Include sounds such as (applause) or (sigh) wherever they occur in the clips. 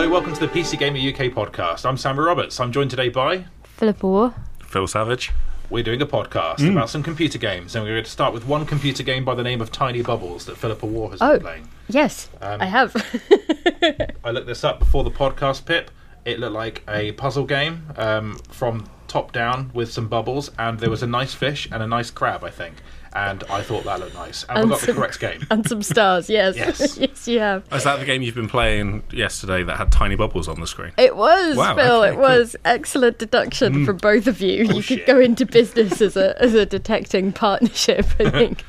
Hello, welcome to the PC Gamer UK podcast. I'm Sammy Roberts. I'm joined today by. Philippa Warr. Phil Savage. We're doing a podcast about some computer games, and we're going to start with one computer game by the name of Tiny Bubbles that Philippa Warr has Oh. been playing. Yes, Um, I have. (laughs) I looked this up before the podcast, Pip. It looked like a puzzle game um, from top down with some bubbles, and there was a nice fish and a nice crab, I think. And I thought that looked nice. And, And we got the some- correct game. and some stars, yes. Yes. (laughs) yes, you have. Is that the game you've been playing yesterday that had tiny bubbles on the screen? It was, Wow, Phil. okay, it was excellent deduction from both of you. you Mm. Could go into business as a as a detecting partnership. I (laughs) think.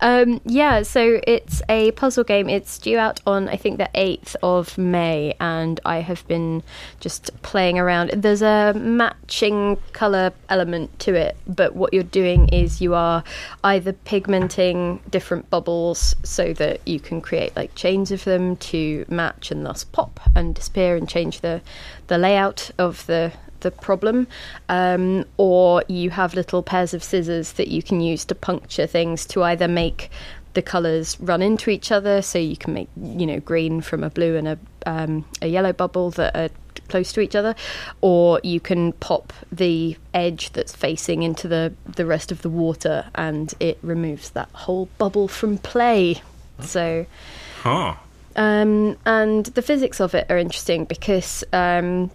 um, yeah. So it's a puzzle game. It's due out on I think the eighth of May, and I have been just playing around. There's a matching color element to it, but what you're doing is you are either pigmenting different bubbles so that you can create like chains of them to match and thus pop and disappear and change the the layout of the the problem. Um, or you have little pairs of scissors that you can use to puncture things to either make the colors run into each other. So you can make you know green from a blue and a um, a yellow bubble that are close to each other or you can pop the edge that's facing into the the rest of the water and it removes that whole bubble from play so Huh. um, and the physics of it are interesting because um,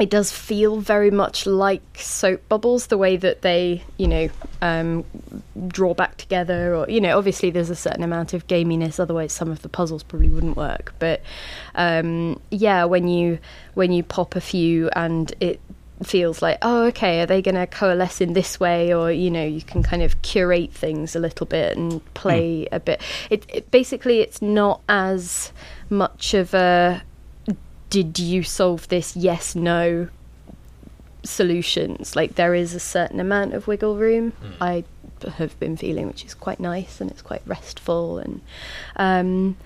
it does feel very much like soap bubbles, the way that they, you know, um, draw back together. Or, you know, obviously there's a certain amount of gaminess, otherwise some of the puzzles probably wouldn't work. But um, yeah, when you when you pop a few and it feels like oh okay are they going to coalesce in this way or you know you can kind of curate things a little bit and play a bit it, it basically it's not as much of a did you solve this yes no solutions? Like there is a certain amount of wiggle room i have been feeling which is quite nice and it's quite restful and um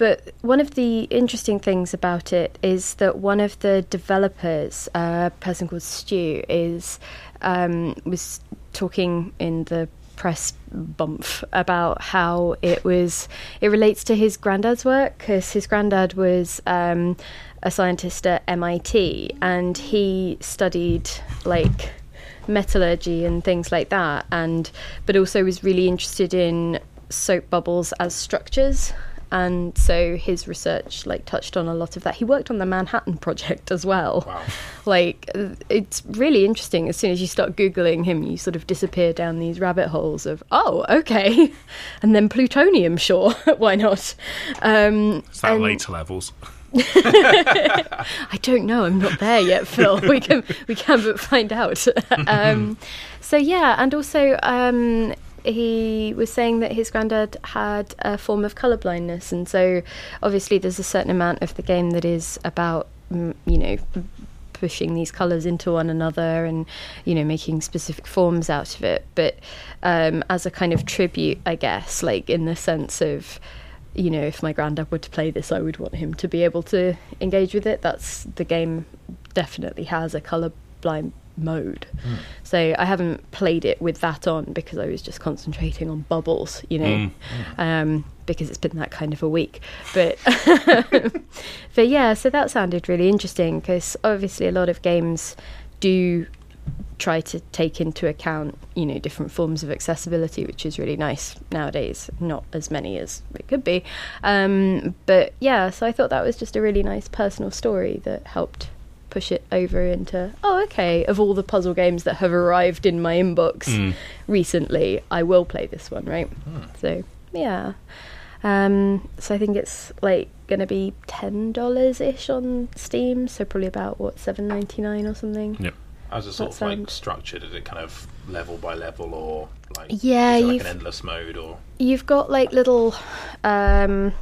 but one of the interesting things about it is that one of the developers, uh, a person called Stu, is um, was talking in the press bump about how it was it relates to his granddad's work because his granddad was um, a scientist at MIT and he studied like metallurgy and things like that and but also was really interested in soap bubbles as structures and so his research like touched on a lot of that he worked on the manhattan project as well Wow. like it's really interesting as soon as you start googling him you sort of disappear down these rabbit holes of oh okay (laughs) and then plutonium sure (laughs) why not um Is that and- later levels? (laughs) I don't know. I'm not there yet, Phil. we can we can but find out. um, so yeah, and also um, he was saying that his granddad had a form of color blindness, and so obviously there's a certain amount of the game that is about mm, you know pushing these colors into one another and you know making specific forms out of it but um, as a kind of tribute i guess like in the sense of you know, if my granddad were to play this, I would want him to be able to engage with it. That's the game definitely has a color blind mode. So I haven't played it with that on because I was just concentrating on bubbles, you know, um, because it's been that kind of a week. But (laughs) but yeah, so that sounded really interesting because obviously a lot of games do try to take into account you know different forms of accessibility which is really nice nowadays not as many as it could be um, but yeah so i thought that was just a really nice personal story that helped push it over into oh okay of all the puzzle games that have arrived in my inbox recently i will play this one right? So yeah. Um, so i think it's like gonna be ten dollars ish on steam so probably about what seven ninety nine or something? Yep. As a sort That of like structured, is it kind of level by level or like Yeah, is it like an endless mode or? You've got like little, um,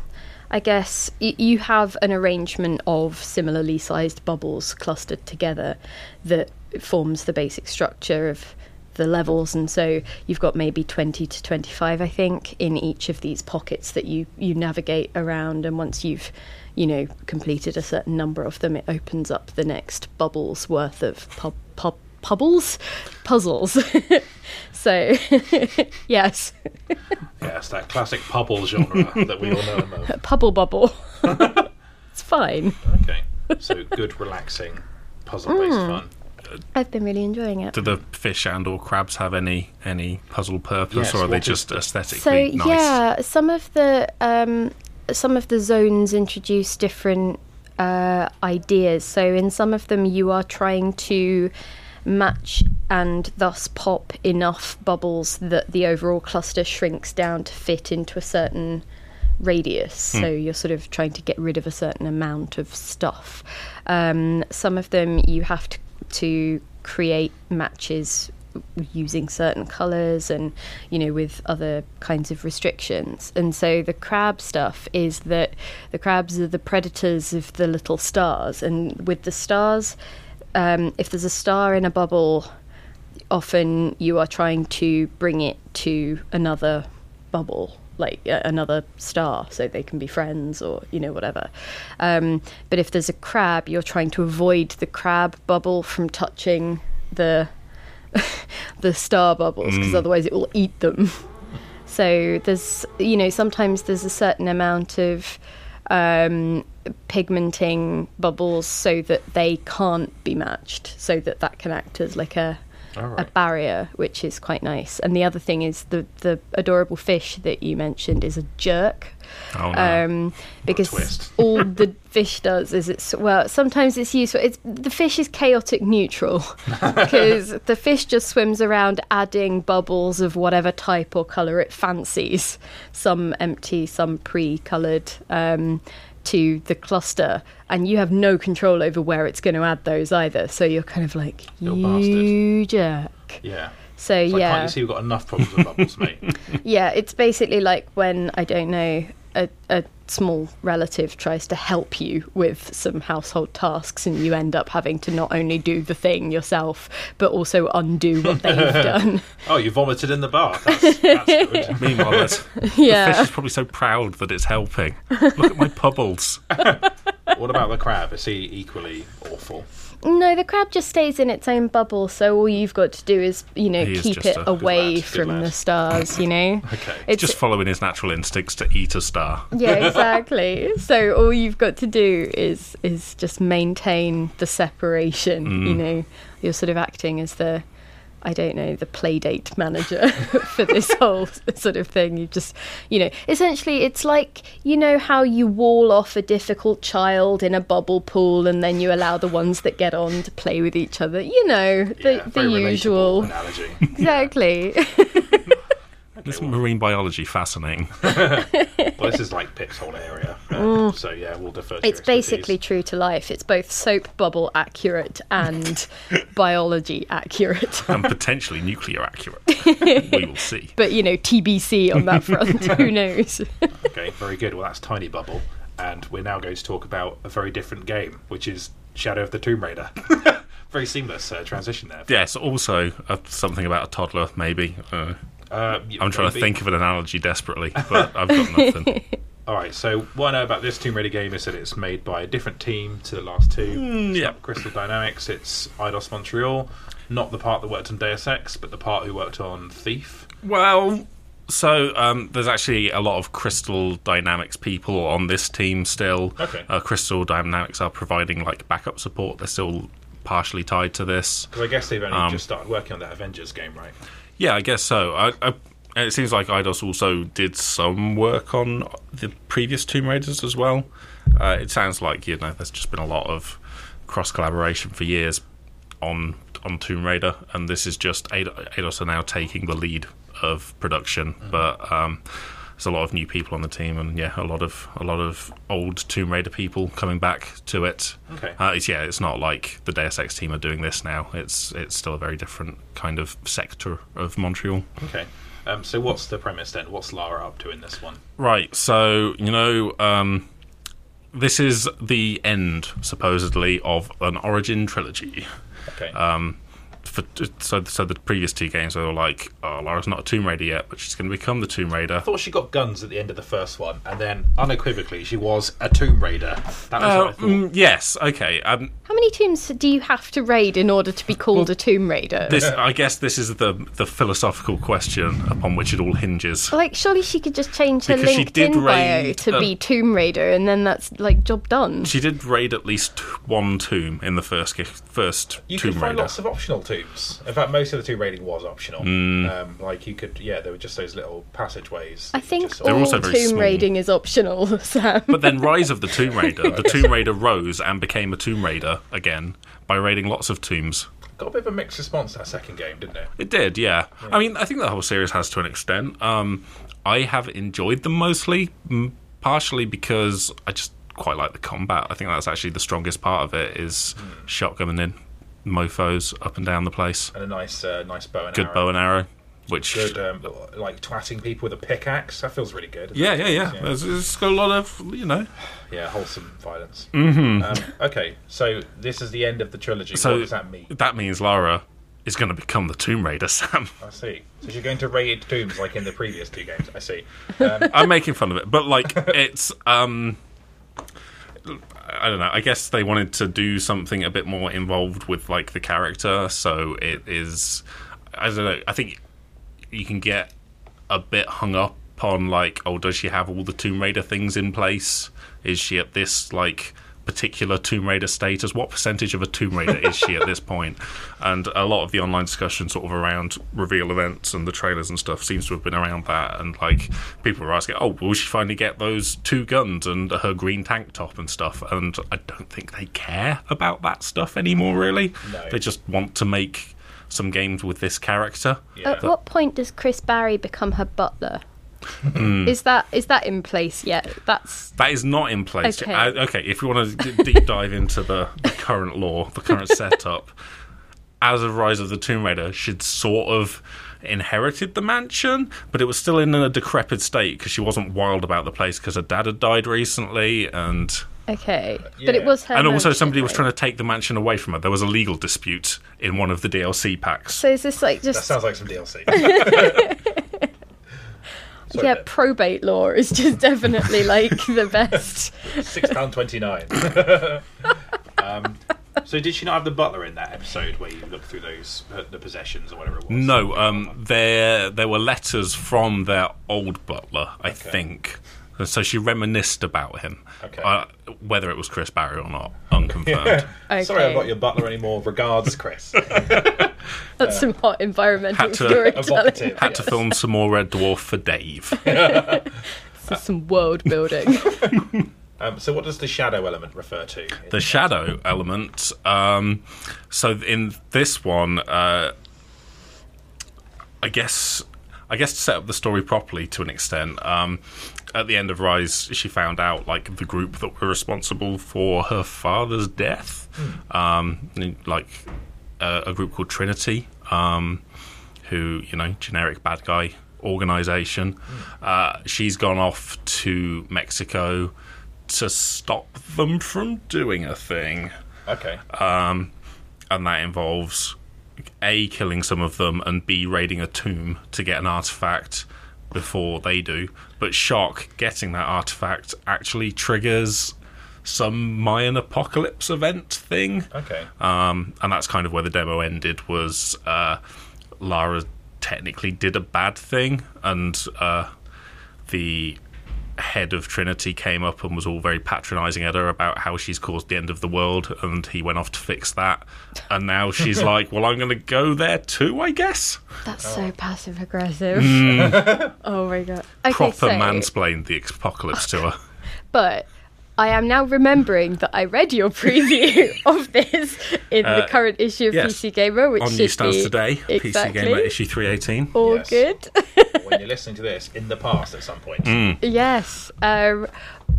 I guess you have an arrangement of similarly sized bubbles clustered together that forms the basic structure of the levels and so you've got maybe 20 to 25 i think in each of these pockets that you you navigate around and once you've you know completed a certain number of them it opens up the next bubbles worth of pub, pub, pubbles puzzles (laughs) so (laughs) yes yes, that classic pubble genre that we all know and love. (laughs) Pubble bubble. it's fine. Okay. So good, relaxing, puzzle-based Mm. fun. I've been really enjoying it. Do the fish and or crabs have any any puzzle purpose, Yes, or are they what is just the- So aesthetically nice? yeah, some of the um, some of the zones introduce different uh, ideas. So in some of them, you are trying to match and thus pop enough bubbles that the overall cluster shrinks down to fit into a certain radius. So you're sort of trying to get rid of a certain amount of stuff. Um, some of them you have to, to create matches using certain colors and you know with other kinds of restrictions and so the crab stuff is that the crabs are the predators of the little stars and with the stars um, if there's a star in a bubble often you are trying to bring it to another bubble like uh, another star so they can be friends or you know whatever. Um, but if there's a crab you're trying to avoid the crab bubble from touching the (laughs) the star bubbles because otherwise it will eat them. (laughs) So there's you know sometimes there's a certain amount of um, pigmenting bubbles so that they can't be matched so that that can act as like a All a barrier, which is quite nice. And the other thing is the the adorable fish that you mentioned is a jerk. Oh no. Um, because (laughs) all the (laughs) fish does is it's well sometimes it's useful. It's the fish is chaotic neutral (laughs) because the fish just swims around adding bubbles of whatever type or color it fancies, some empty, some pre-colored. Um, to the cluster, and you have no control over where it's going to add those either. So you're kind of like, Little you jerk. Yeah. So like, yeah, can't you see we've got enough problems with bubbles, mate? (laughs) yeah, it's basically like when I don't know a, a small relative tries to help you with some household tasks, and you end up having to not only do the thing yourself but also undo what they've (laughs) done. Oh, you vomited in the bath. That's, that's good. Meanwhile, that's, the fish is probably so proud that it's helping. Look at my bubbles. (laughs) What about the crab? Is he equally awful? no, the crab just stays in its own bubble, so all you've got to do is you know He is keep just it a good away lad, good from lad. the stars. You know, (laughs) Okay. it's Just following his natural instincts to eat a star. yeah (laughs) exactly so all you've got to do is is just maintain the separation you mm. know you're sort of acting as the i don't know the playdate manager (laughs) for this whole sort of thing. You just you know essentially it's like you know how you wall off a difficult child in a bubble pool and then you allow the ones that get on to play with each other? You know the, Yeah, the usual. analogy. exactly (laughs) This marine biology fascinating. (laughs) well, this is like Pip's whole area. uh, So yeah, we'll defer. To your It's basically true to life. It's both soap bubble accurate and (laughs) biology accurate. and potentially nuclear accurate. (laughs) we will see. But you know, TBC on that front. Who knows? Okay, very good. Well, that's Tiny Bubble, and we're now going to talk about a very different game, which is Shadow of the Tomb Raider. very seamless uh, transition there. Yes, also uh, something about a toddler, maybe. Uh, Uh, I'm trying to think of an analogy desperately, but I've got nothing. (laughs) All right, so what I know about this Tomb Raider game is that it's made by a different team to the last two. Mm, yeah. Crystal Dynamics, it's Eidos Montreal, not the part that worked on Deus Ex, but the part who worked on Thief. Well, so um, there's actually a lot of Crystal Dynamics people on this team still. Okay. Uh, Crystal Dynamics are providing like backup support. They're still partially tied to this. Because I guess they've only Um, just started working on that Avengers game, right? Yeah, I guess so. I, I, it seems like Eidos also did some work on the previous Tomb Raiders as well. Uh, it sounds like you know there's just been a lot of cross collaboration for years on on Tomb Raider, and this is just Eidos Eidos are now taking the lead of production, but. Um, there's a lot of new people on the team, and yeah, a lot of a lot of old Tomb Raider people coming back to it. Okay. Uh, it's, yeah, it's not like the Deus Ex team are doing this now. It's it's still a very different kind of sector of Montreal. Okay. Um, so what's the premise then? What's Lara up to in this one? Right. So you know, um, this is the end supposedly of an origin trilogy. Okay. Um, for so so the previous two games they were like, oh, Lara's not a Tomb Raider yet, but she's going to become the Tomb Raider. I thought she got guns at the end of the first one, and then unequivocally she was a Tomb Raider. That was Uh, what I thought. mm, yes, okay. Um, How many tombs do you have to raid in order to be called a Tomb Raider? this, I guess, this is the the philosophical question upon which it all hinges. like, surely she could just change her Because she did LinkedIn bio to uh, be Tomb Raider, and then that's like job done. She did raid at least one tomb in the first gi- first You Tomb could find Raider. lots of optional tombs. In fact, most of the tomb raiding was optional. Mm. Um, like you could, yeah, there were just those little passageways. I think just all also tomb small. raiding is optional, (laughs) Sam. But then Rise of the Tomb (laughs) Raider, the Tomb Raider rose and became a Tomb Raider again by raiding lots of tombs. got a bit of a mixed response to that second game, didn't it? It did, yeah. I mean, I think the whole series has to an extent. Um, I have enjoyed them mostly, partially because I just quite like the combat. I think that's actually the strongest part of it is shotgunning in mofos up and down the place. And a nice, uh, nice bow and Good arrow. bow and arrow, which Good, um, like twatting people with a pickaxe. That feels really good. yeah, yeah, yeah. There's, it's got a lot of you know. Yeah, wholesome violence. Mm-hmm. Um, okay, so this is the end of the trilogy. So what does that mean? That means Lara is going to become the Tomb Raider, (laughs) Sam. I see. So you're going to raid tombs like in the previous two games. I see. Um, (laughs) I'm making fun of it, but like it's um I don't know. I guess they wanted to do something a bit more involved with like the character, so it is I don't know. I think you can get a bit hung up on like, oh, does she have all the Tomb Raider things in place? Is she at this like particular Tomb Raider status? What percentage of a Tomb Raider is she at this point? And a lot of the online discussion, sort of around reveal events and the trailers and stuff, seems to have been around that. And like people were asking, oh, will she finally get those two guns and her green tank top and stuff? And I don't think they care about that stuff anymore. Really, No. they just want to make some games with this character. yeah. At what point does Chris Barrie become her butler? Hmm. Is that is that in place yet? That's That is not in place. Okay. Uh, okay, if you want to deep dive into the, the current lore, the current setup, as of Rise of the Tomb Raider, she'd sort of inherited the mansion, but it was still in a decrepit state because she wasn't wild about the place because her dad had died recently, and okay, but it was her. and also mansion, somebody was trying to take the mansion away from her. There was a legal dispute in one of the DLC packs. So is this like That just sounds like some DLC. (laughs) (laughs) Sorry, yeah? Pip. Probate law is just (laughs) definitely like the best. Six pound twenty nine. (laughs) um, so did she not have the butler in that episode where you look through those uh, the possessions or whatever it was? No, um, there there were letters from their old butler, I Okay. think. And So she reminisced about him. Okay. Uh, whether it was Chris Barrie or not, unconfirmed. (laughs) Sorry, I'm not your butler anymore. Regards, Chris. (laughs) That's some hot environmental Had to- storytelling. Had to film some more Red Dwarf for Dave. (laughs) This is some world building. Um, so what does the shadow element refer to? the shadow element. Um, so in this one, uh, I guess, I guess to set up the story properly to an extent. Um, at the end of Rise, she found out like the group that were responsible for her father's death, um, like uh, a group called Trinity, um, who you know, generic bad guy organization. Uh, she's gone off to Mexico to stop them from doing a thing. Okay. Um, and that involves A, killing some of them, and B, raiding a tomb to get an artifact before they do. But shock, getting that artifact actually triggers some Mayan apocalypse event thing. Okay. Um, and that's kind of where the demo ended. Was uh, Lara technically did a bad thing, and uh, the head of Trinity came up and was all very patronising at her about how she's caused the end of the world, and he went off to fix that. And now she's (laughs) like, "Well, I'm going to go there too, I guess." That's so passive aggressive. Mm. (laughs) oh my god. Okay, Proper so, mansplained the apocalypse to her. (laughs) But I am now remembering that I read your preview (laughs) of this in the Uh, current issue of yes. PC Gamer, which On should newsstands be today, exactly PC Gamer issue 318. all Yes. good. when you're listening to this in the past at some point. Mm. Yes, um,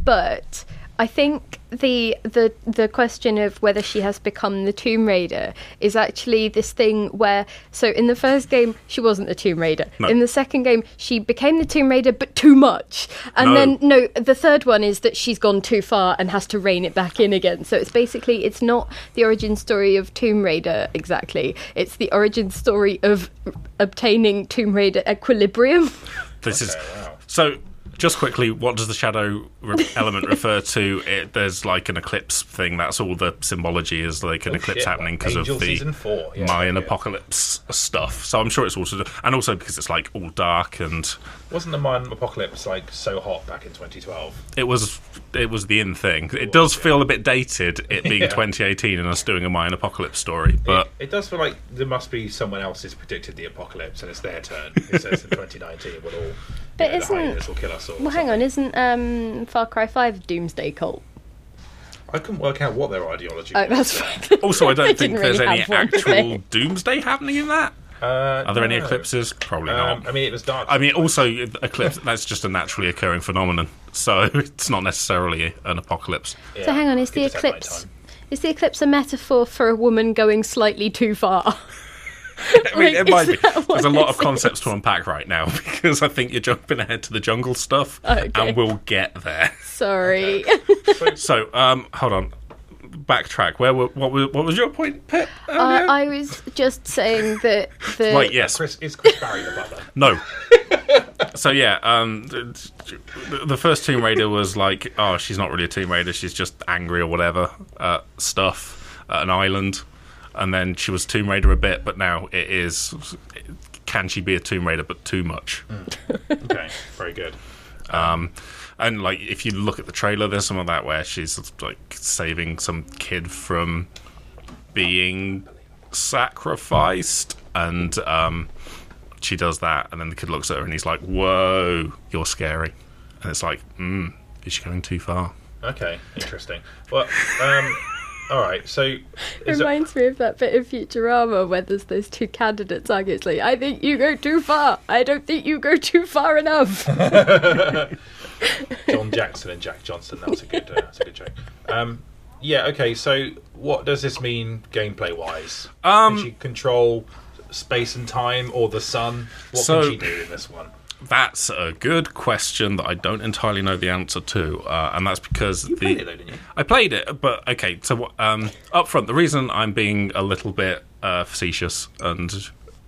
but I think the the the question of whether she has become the Tomb Raider is actually this thing where so in the first game she wasn't the Tomb Raider. No. In the second game she became the Tomb Raider but too much. And No. then no, the third one is that she's gone too far and has to rein it back in again. So it's basically it's not the origin story of Tomb Raider exactly. It's the origin story of obtaining Tomb Raider equilibrium. This is wow. so. Just quickly, what does the shadow re- (laughs) element refer to? It, there's like an eclipse thing. That's all the symbology is like an Oh, eclipse shit, happening like because of the four. Yeah, Mayan yeah. apocalypse stuff. So I'm sure it's also and also because it's like all dark and Wasn't the Mayan apocalypse like so hot back in 2012? it was it was the in thing. It does feel a bit dated, it being (laughs) Yeah. 2018 and us doing a Mayan apocalypse story, but it, it does feel like there must be someone else who's predicted the apocalypse and it's their turn. It says in 2019 we'll all. But you know, isn't- the will kill us all. Well, hang on, isn't um, Far Cry Five Doomsday Cult? I couldn't work out what their ideology. Oh, was. that's fine. also I (laughs) don't think didn't there's really any one, actual (laughs) doomsday happening in that. Uh, Are there any eclipses? Probably Um, not. I mean, it was dark. I mean, also eclipse. (laughs) That's just a naturally occurring phenomenon, so it's not necessarily an apocalypse. Yeah, So hang on, is the eclipse is the eclipse a metaphor for a woman going slightly too far? I mean, Like, it might be. There's a lot of concepts to unpack right now (laughs) because I think you're jumping ahead to the jungle stuff, Okay. and we'll get there. Sorry. (laughs) So, um, hold on. Backtrack. Where were, what was what was your point, Pip? uh, earlier? I was just saying that the (laughs) right. Yes. Chris is Chris Barrie the butler. No. so yeah, um, the, the first Tomb Raider was like, oh, she's not really a Tomb Raider. She's just angry or whatever uh, stuff at an island, and then she was Tomb Raider a bit, but now it is. Can she be a Tomb Raider, but too much? (laughs) Okay, very good. Um, and like, if you look at the trailer, there's some of that where she's like saving some kid from being sacrificed, and um, she does that, and then the kid looks at her and he's like, "Whoa, you're scary," and it's like, mm, "Is she going too far?" Okay, interesting. Well, um, all right. So, it is it, reminds me of that bit of Futurama where there's those two candidates arguing. I think you go too far. I don't think you go too far enough. (laughs) John Jackson and Jack Johnson? That was a good. Uh, that's a good joke. Um, yeah. Okay. So, what does this mean gameplay wise? Um, can she control space and time or the sun? What So- can she do in this one? That's a good question that I don't entirely know the answer to, uh, and that's because You the played it though, didn't you? I played it, but okay. So what- um, up front, the reason I'm being a little bit uh, facetious and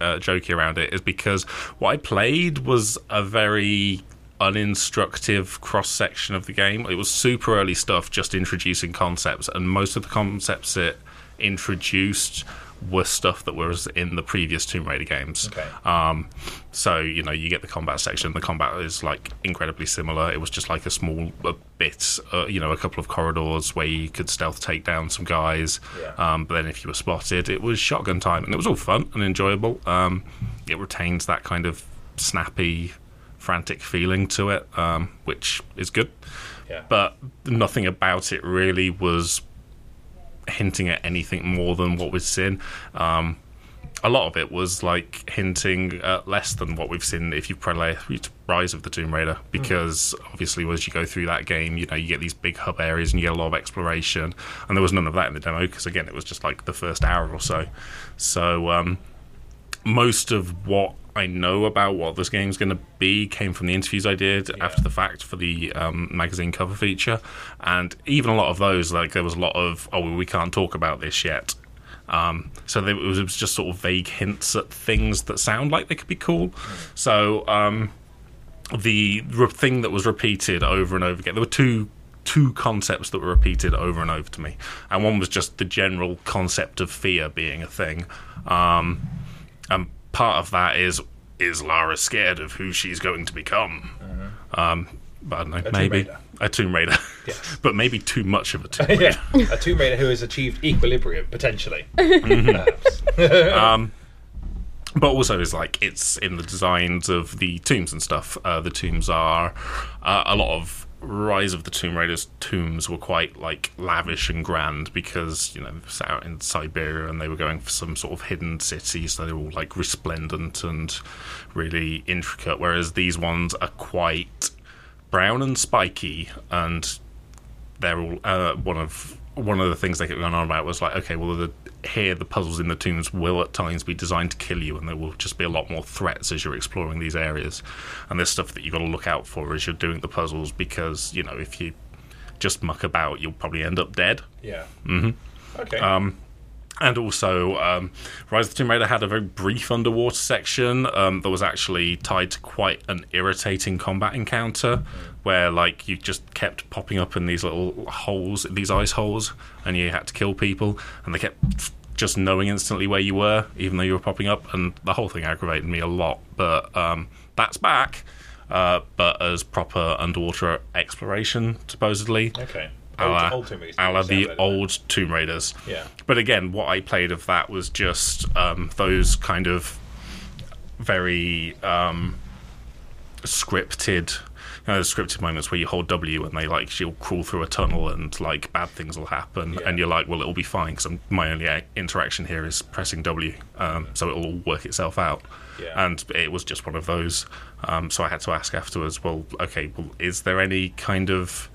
uh, jokey around it is because what I played was a very uninstructive cross section of the game. It was super early stuff, just introducing concepts, and most of the concepts it introduced were stuff that was in the previous Tomb Raider games. Okay. Um, so you know, you get the combat section. The combat is like incredibly similar. It was just like a small a bit, uh, you know, a couple of corridors where you could stealth take down some guys. Yeah. Um, but then if you were spotted, it was shotgun time, and it was all fun and enjoyable. Um, it retains that kind of snappy, frantic feeling to it, um, which is good. Yeah. But nothing about it really was hinting at anything more than what we've seen. Um, a lot of it was like hinting at less than what we've seen if you play Rise of the Tomb Raider, because obviously as you go through that game, you know you get these big hub areas and you get a lot of exploration, and there was none of that in the demo because again it was just like the first hour or so. So um, most of what I know about what this game's going to be came from the interviews I did after the fact for the um, magazine cover feature, and even a lot of those, like there was a lot of, oh, we can't talk about this yet. Um, so there, it, was, it was just sort of vague hints at things that sound like they could be cool. So um, the re- thing that was repeated over and over again, there were two two concepts that were repeated over and over to me, and one was just the general concept of fear being a thing. Um, and part of that is is Lara scared of who she's going to become? Um, but I don't know, Tomb maybe Raider. a Tomb Raider, Yes. (laughs) but maybe too much of a Tomb (laughs) Raider. yeah, a Tomb Raider who has achieved equilibrium potentially. (laughs) Mm-hmm. Perhaps. but also is like it's in the designs of the tombs and stuff. Uh, the tombs are uh, a lot of Rise of the Tomb Raiders tombs were quite like lavish and grand because you know it out in Siberia and they were going for some sort of hidden city, so they're all like resplendent and really intricate. Whereas these ones are quite brown and spiky and they're all uh, one of one of the things they kept going on about was like, okay, well, the, here the puzzles in the tombs will at times be designed to kill you, and there will just be a lot more threats as you're exploring these areas. And there's stuff that you've got to look out for as you're doing the puzzles because you know if you just muck about, you'll probably end up dead. Yeah. Mm-hmm. Okay. Um, and also, um, Rise of the Tomb Raider had a very brief underwater section um, that was actually tied to quite an irritating combat encounter, where like you just kept popping up in these little holes, these ice holes, and you had to kill people, and they kept just knowing instantly where you were, even though you were popping up, and the whole thing aggravated me a lot. But um, that's back, uh, but as proper underwater exploration, supposedly okay. Old, old Tomb Raider a la the old Tomb Raiders. Yeah. But again, what I played of that was just um, those kind of very um, scripted, know, those scripted moments where you hold W and they like she'll crawl through a tunnel and like bad things will happen, Yeah. and you're like, well, it'll be fine because my only uh, interaction here is pressing W, um, so it'll all work itself out. Yeah. And it was just one of those. Um, so I had to ask afterwards, well, okay, well, is there any kind of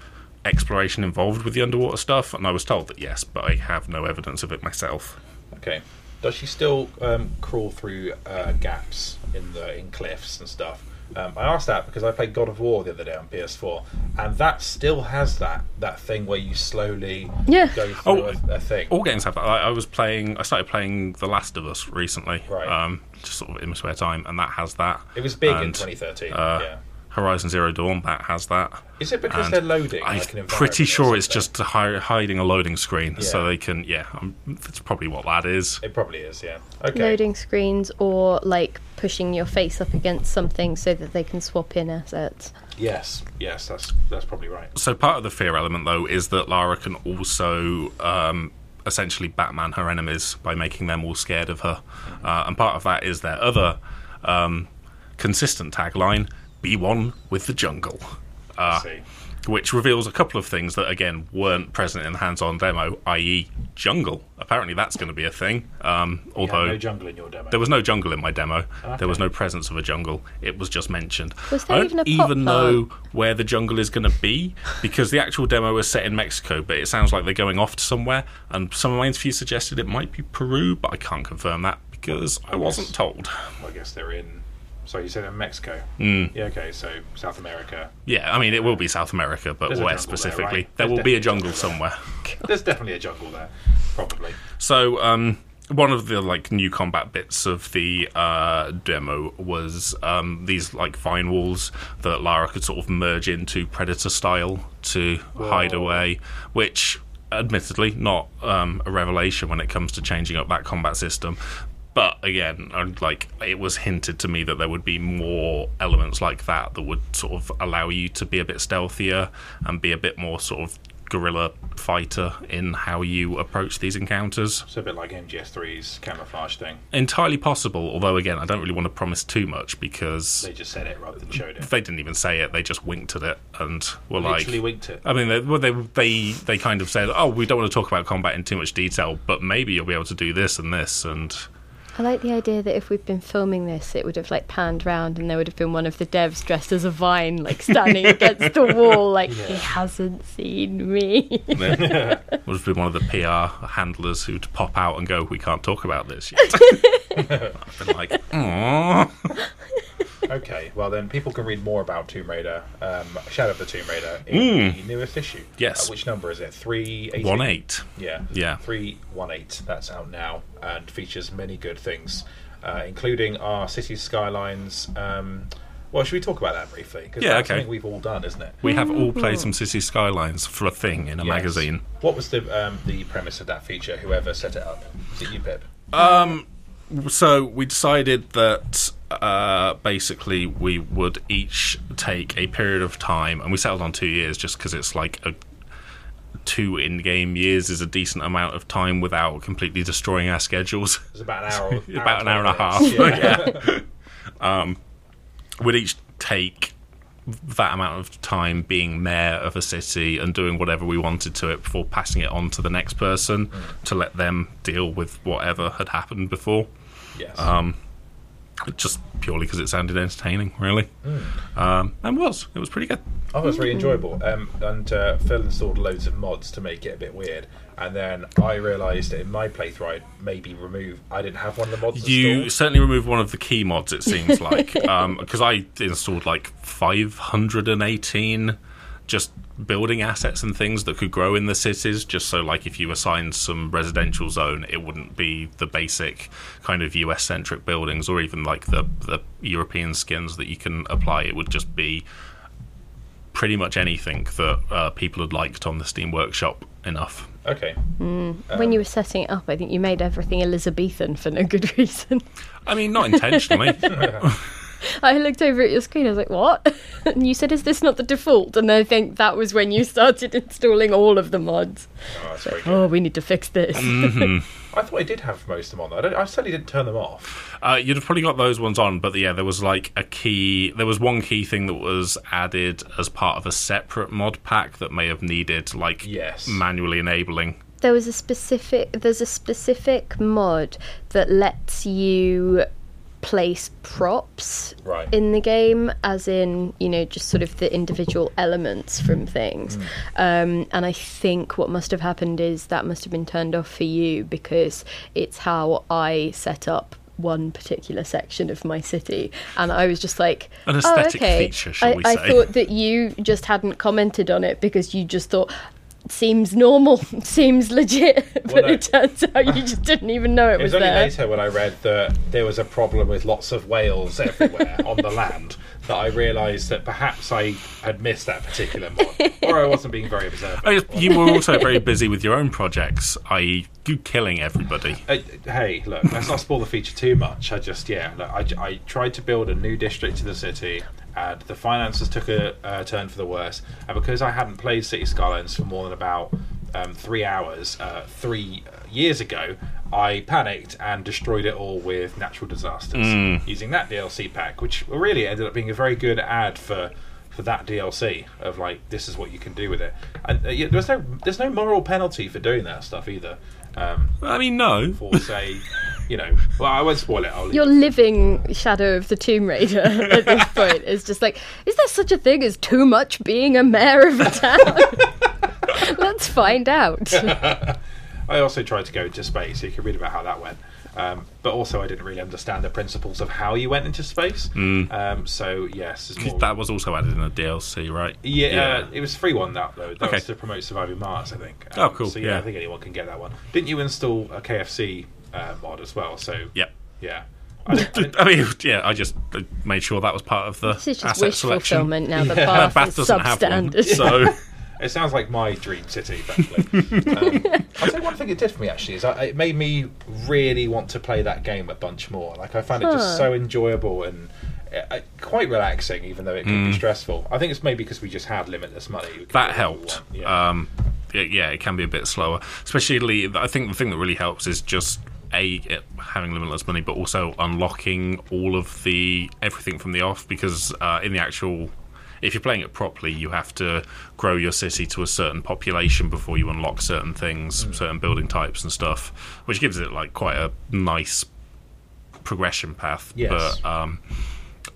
exploration involved with the underwater stuff? And I was told that yes, but I have no evidence of it myself. Okay. Does she still um, crawl through uh, gaps in the in cliffs and stuff? Um, I asked that because I played God of War the other day on PS4, and that still has that that thing where you slowly Yeah. go through Oh, a, a thing. All games have that. I, I was playing. I started playing The Last of Us recently, Right. um, just sort of in my spare time, and that has that. It was big in 2013. uh, yeah. Horizon Zero Dawn that has that. Is it because and they're loading? I'm like an pretty sure it's just hi- hiding a loading screen, so they can. Yeah, um, that's probably what that is. It probably is. Yeah. Okay. Loading screens or like pushing your face up against something so that they can swap in assets. Yes. Yes. That's that's probably right. So part of the fear element, though, is that Lara can also um, essentially Batman her enemies by making them all scared of her, uh, and part of that is their other um, consistent tagline: "Be one with the jungle." Uh, which reveals a couple of things that again weren't present in the hands-on demo, i.e., jungle. Apparently, that's going to be a thing. Um, You had although no jungle in your demo. there was no jungle in my demo. There was no presence of a jungle. It was just mentioned. Was there I don't even a pot even know where the jungle is going to be because the actual demo was set in Mexico, but it sounds like they're going off to somewhere. And some of my interviews suggested it might be Peru, but I can't confirm that because I wasn't told. I guess they're in. So you said in Mexico. Mm. Yeah. Okay. So South America. Yeah, I mean, it will be South America, but There's where jungle there, specifically? right? There will be a jungle somewhere. (laughs) There's definitely a jungle there. Probably. So, um, one of the like new combat bits of the uh, demo was um, these like vine walls that Lara could sort of merge into Predator style to hide away, which admittedly not um, a revelation when it comes to changing up that combat system. But again, like it was hinted to me that there would be more elements like that that would sort of allow you to be a bit stealthier and be a bit more sort of guerrilla fighter in how you approach these encounters. It's a bit like MGS3's camouflage thing. Entirely possible, although again, I don't really want to promise too much because They just said it rather than showed it. they didn't even say it; they just winked at it and were like, Literally winked it. I mean, they, well, they they they kind of said, "Oh, we don't want to talk about combat in too much detail, but maybe you'll be able to do this and this." And I like the idea that if we'd been filming this, it would have like panned round and there would have been one of the devs dressed as a vine, like standing (laughs) against the wall, like he hasn't seen me. would have been one of the PR handlers who'd pop out and go, "We can't talk about this yet." (laughs) I've been like, "Aww." Okay, well then people can read more about Tomb Raider, um, Shadow of the Tomb Raider, in the newest issue. Yes. Uh, which number is it? Three eighty. one eight. Yeah. Yeah. Three one eight. That's out now and features many good things, uh, including our city skylines. Um, well, should we talk about that briefly? Because Yeah, that's okay. something we've all done, isn't it? We have all played some City Skylines for a thing in a Yes. magazine. What was the um, the premise of that feature? Whoever set it up? Was it you, Pip? Um, So we decided that uh, basically we would each take a period of time, and we settled on two years just because it's like a two in-game years is a decent amount of time without completely destroying our schedules. It was about an hour. (laughs) About an hour and a half, minutes. (laughs) Yeah. We'd each take that amount of time being mayor of a city and doing whatever we wanted to it before passing it on to the next person to let them deal with whatever had happened before. yes. Um, just purely because it sounded entertaining, really. Um, and was it was pretty good. Oh, it was really enjoyable. Um, and uh, Phil installed loads of mods to make it a bit weird. And then I realised in my playthrough, I'd maybe remove. I didn't have one of the mods You installed. certainly removed one of the key mods. It seems like (laughs) because I installed like 518 just building assets and things that could grow in the cities. Just so, like, if you assigned some residential zone, it wouldn't be the basic kind of US centric buildings or even like the the European skins that you can apply. It would just be pretty much anything that uh, people had liked on the Steam Workshop enough. Okay. when you were setting it up, I think you made everything Elizabethan for no good reason. I mean, not intentionally. (laughs) I looked over at your screen. I was like, "What?" (laughs) And you said, "Is this not the default?" And I think that was when you started installing all of the mods. Oh, that's. Oh, we need to fix this. (laughs) I thought I did have most of them on. Though. I, don't, I certainly didn't turn them off. Uh, you'd have probably got those ones on, but yeah, there was like a key. There was one key thing that was added as part of a separate mod pack that may have needed like Yes. manually enabling. there was a specific. There's a specific mod that lets you place props Right. in the game, as in you know just sort of the individual elements from things. Um, and I think what must have happened is that must have been turned off for you because it's how I set up one particular section of my city and I was just like An oh, aesthetic okay. feature, shall I, I thought that you just hadn't commented on it because you just thought seems normal (laughs) seems legit (laughs) but Well, no. it turns out you just didn't even know it, It was was only there later when I read that there was a problem with lots of whales everywhere on the land (laughs) that I realised that perhaps I had missed that particular mod, or I wasn't being very observant. Mean, you were also very busy with your own projects, i.e., you killing everybody. Uh, hey, look, let's not spoil the feature too much. I just, yeah, look, I, I tried to build a new district to the city, and the finances took a uh, turn for the worse. And because I hadn't played City Skylines for more than about um, three hours, uh, three years ago, I panicked and destroyed it all with natural disasters using that DLC pack, which really ended up being a very good ad for. For that DLC of like this is what you can do with it, and uh, yeah, there's no there's no moral penalty for doing that stuff either. Um, I mean, no. for say, (laughs) you know, well, I won't spoil it. I'll leave living shadow of the tomb raider at this (laughs) point it's just like is there such a thing as too much being a mayor of a town (laughs) let's find out I also tried to go into space, so you can read about how that went. Um, but also, I didn't really understand the principles of how you went into space. Um, so yes, more, That was also added in a DLC, right? yeah, Uh, it was a free one that though. That Okay. was to promote Surviving Mars, I think. Oh, cool, So yeah, yeah. I think anyone can get that one. Didn't you install a KFC uh, mod as well? So Yep. yeah. (laughs) I, I didn't- I mean, yeah, I just uh, made sure that was part of the this is just asset wish selection. fulfillment now the Yeah. bath, Bath is doesn't have one, substandard so (laughs) It sounds like my dream city, frankly. (laughs) um, I'll you one thing it did for me actually is I, it made me really want to play that game a bunch more. Like I found it just so enjoyable and uh, quite relaxing, even though it can be stressful. I think it's maybe because we just had limitless money. Could that helped. Yeah. Um, yeah, yeah, it can be a bit slower. Especially, I think the thing that really helps is just a having limitless money, but also unlocking all of the everything from the off. Because uh, in the actual, if you're playing it properly, you have to grow your city to a certain population before you unlock certain things, certain building types and stuff, which gives it like quite a nice progression path. Yes. But um,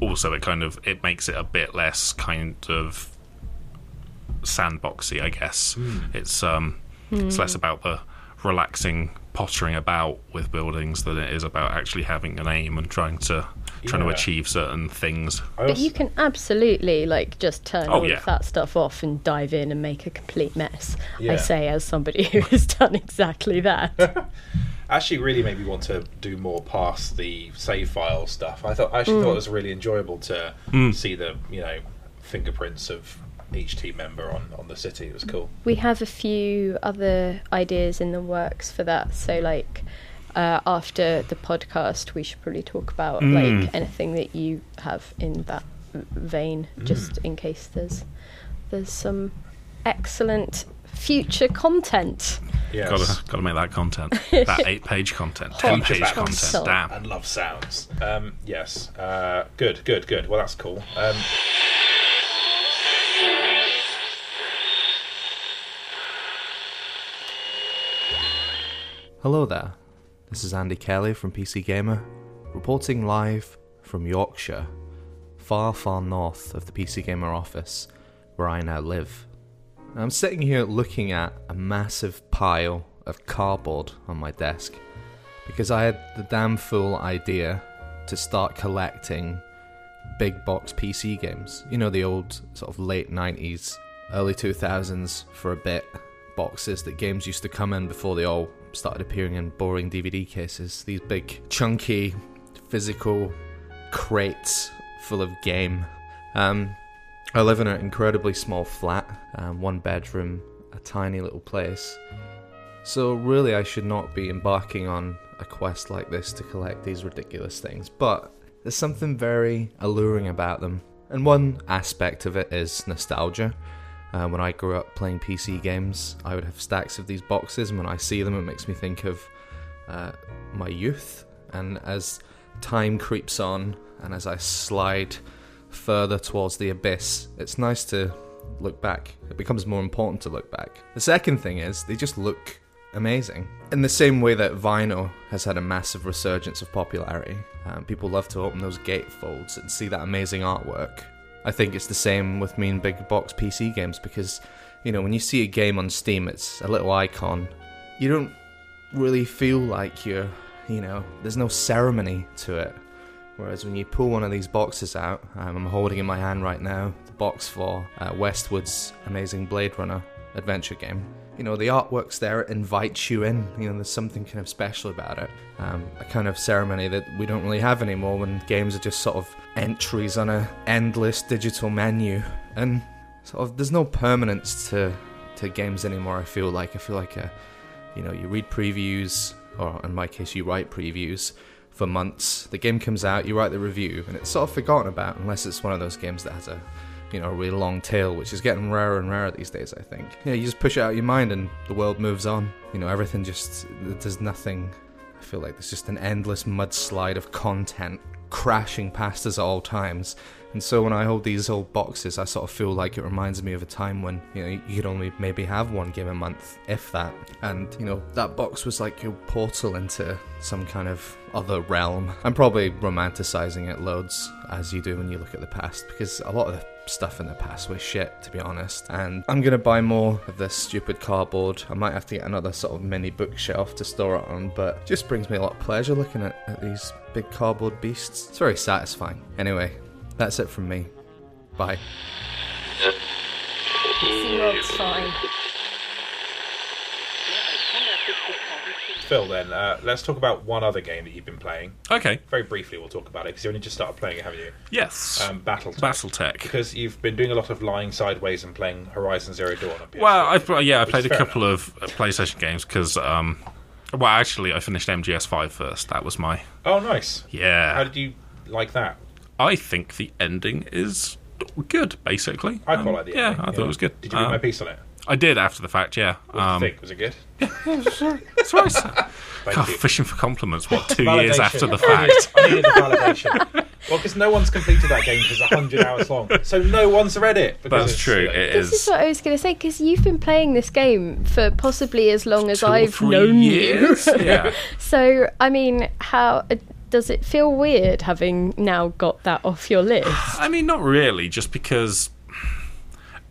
also, it kind of it makes it a bit less kind of sandboxy, I guess. It's um, it's less about the relaxing pottering about with buildings than it is about actually having an aim and trying to trying to achieve certain things. But you can absolutely like just turn Oh, all yeah. of that stuff off and dive in and make a complete mess. Yeah. I say as somebody (laughs) who has done exactly that. (laughs) actually really made me want to do more past the save file stuff. I thought I actually thought mm. it was really enjoyable to mm. see the you know fingerprints of each team member on, on the city. It was cool. we have a few other ideas in the works for that. So like uh, after the podcast, we should probably talk about like anything that you have in that v- vein, just in case there's there's some excellent future content. Yes. Gotta gotta make that content. (laughs) that eight page content, ten page Hot content. content. Damn. and love sounds. Um, yes. Uh, good, good, good. Well, that's cool. Um, Hello there, this is Andy Kelly from PC Gamer, reporting live from Yorkshire, far, far north of the PC Gamer office where I now live. I'm sitting here looking at a massive pile of cardboard on my desk because I had the damn fool idea to start collecting big box PC games. You know, the old sort of late 90s, early 2000s for a bit boxes that games used to come in before they all started appearing in boring DVD cases. These big, chunky, physical crates full of game. Um, I live in an incredibly small flat, um, one bedroom, a tiny little place. So, really, I should not be embarking on a quest like this to collect these ridiculous things, but there's something very alluring about them. And one aspect of it is nostalgia. Uh, when I grew up playing PC games, I would have stacks of these boxes, and when I see them, it makes me think of uh, my youth. And as time creeps on, and as I slide further towards the abyss, it's nice to look back. It becomes more important to look back. The second thing is, they just look amazing. In the same way that vinyl has had a massive resurgence of popularity, um, people love to open those gatefolds and see that amazing artwork. I think it's the same with me and big box PC games because, you know, when you see a game on Steam, it's a little icon. You don't really feel like you're, you know, there's no ceremony to it. Whereas when you pull one of these boxes out, um, I'm holding in my hand right now the box for uh, Westwood's amazing Blade Runner adventure game. You know, the artwork's there, it invites you in. You know, there's something kind of special about it. Um, a kind of ceremony that we don't really have anymore when games are just sort of entries on a endless digital menu. And sort of, there's no permanence to, to games anymore, I feel like. I feel like, a, you know, you read previews, or in my case, you write previews for months. The game comes out, you write the review, and it's sort of forgotten about unless it's one of those games that has a you know, a really long tail, which is getting rarer and rarer these days, I think. Yeah, you just push it out of your mind and the world moves on. You know, everything just, there's nothing, I feel like there's just an endless mudslide of content crashing past us at all times. And so when I hold these old boxes, I sort of feel like it reminds me of a time when, you know, you could only maybe have one game a month, if that. And, you know, that box was like your portal into some kind of other realm. I'm probably romanticizing it loads, as you do when you look at the past, because a lot of the stuff in the past was shit, to be honest. And I'm gonna buy more of this stupid cardboard. I might have to get another sort of mini bookshelf to store it on, but it just brings me a lot of pleasure looking at, at these big cardboard beasts. It's very satisfying. Anyway, that's it from me. Bye. SeaWorld's fine. Phil, then uh, let's talk about one other game that you've been playing. Okay. Very briefly, we'll talk about it because you only just started playing it, haven't you? Yes. Um, Battle. Battletech. Because you've been doing a lot of lying sideways and playing Horizon Zero Dawn on PS4. Well, I've yeah, I played a couple of uh, PlayStation games because, um, well, actually, I finished MGS5 first. That was my oh, nice. yeah. How did you like that? I think the ending is good, basically. I Um, quite like the Yeah, ending, I thought it was good. Did you read Um, my piece on it? I did after the fact. Yeah. What Um, did you think? Was it good? That's right. (laughs) Thank God, you. fishing for compliments. What two years Validation. after the I needed- fact? I needed the validation. Well, because no one's completed that game because it's 100 hours long. So no one's read it. because That's it's, true. you know, It This is. is what I was going to say because you've been playing this game for possibly as long as two or I've three known years. you. (laughs) yeah. so, I mean, how uh, does it feel weird having now got that off your list? I mean, not really, just because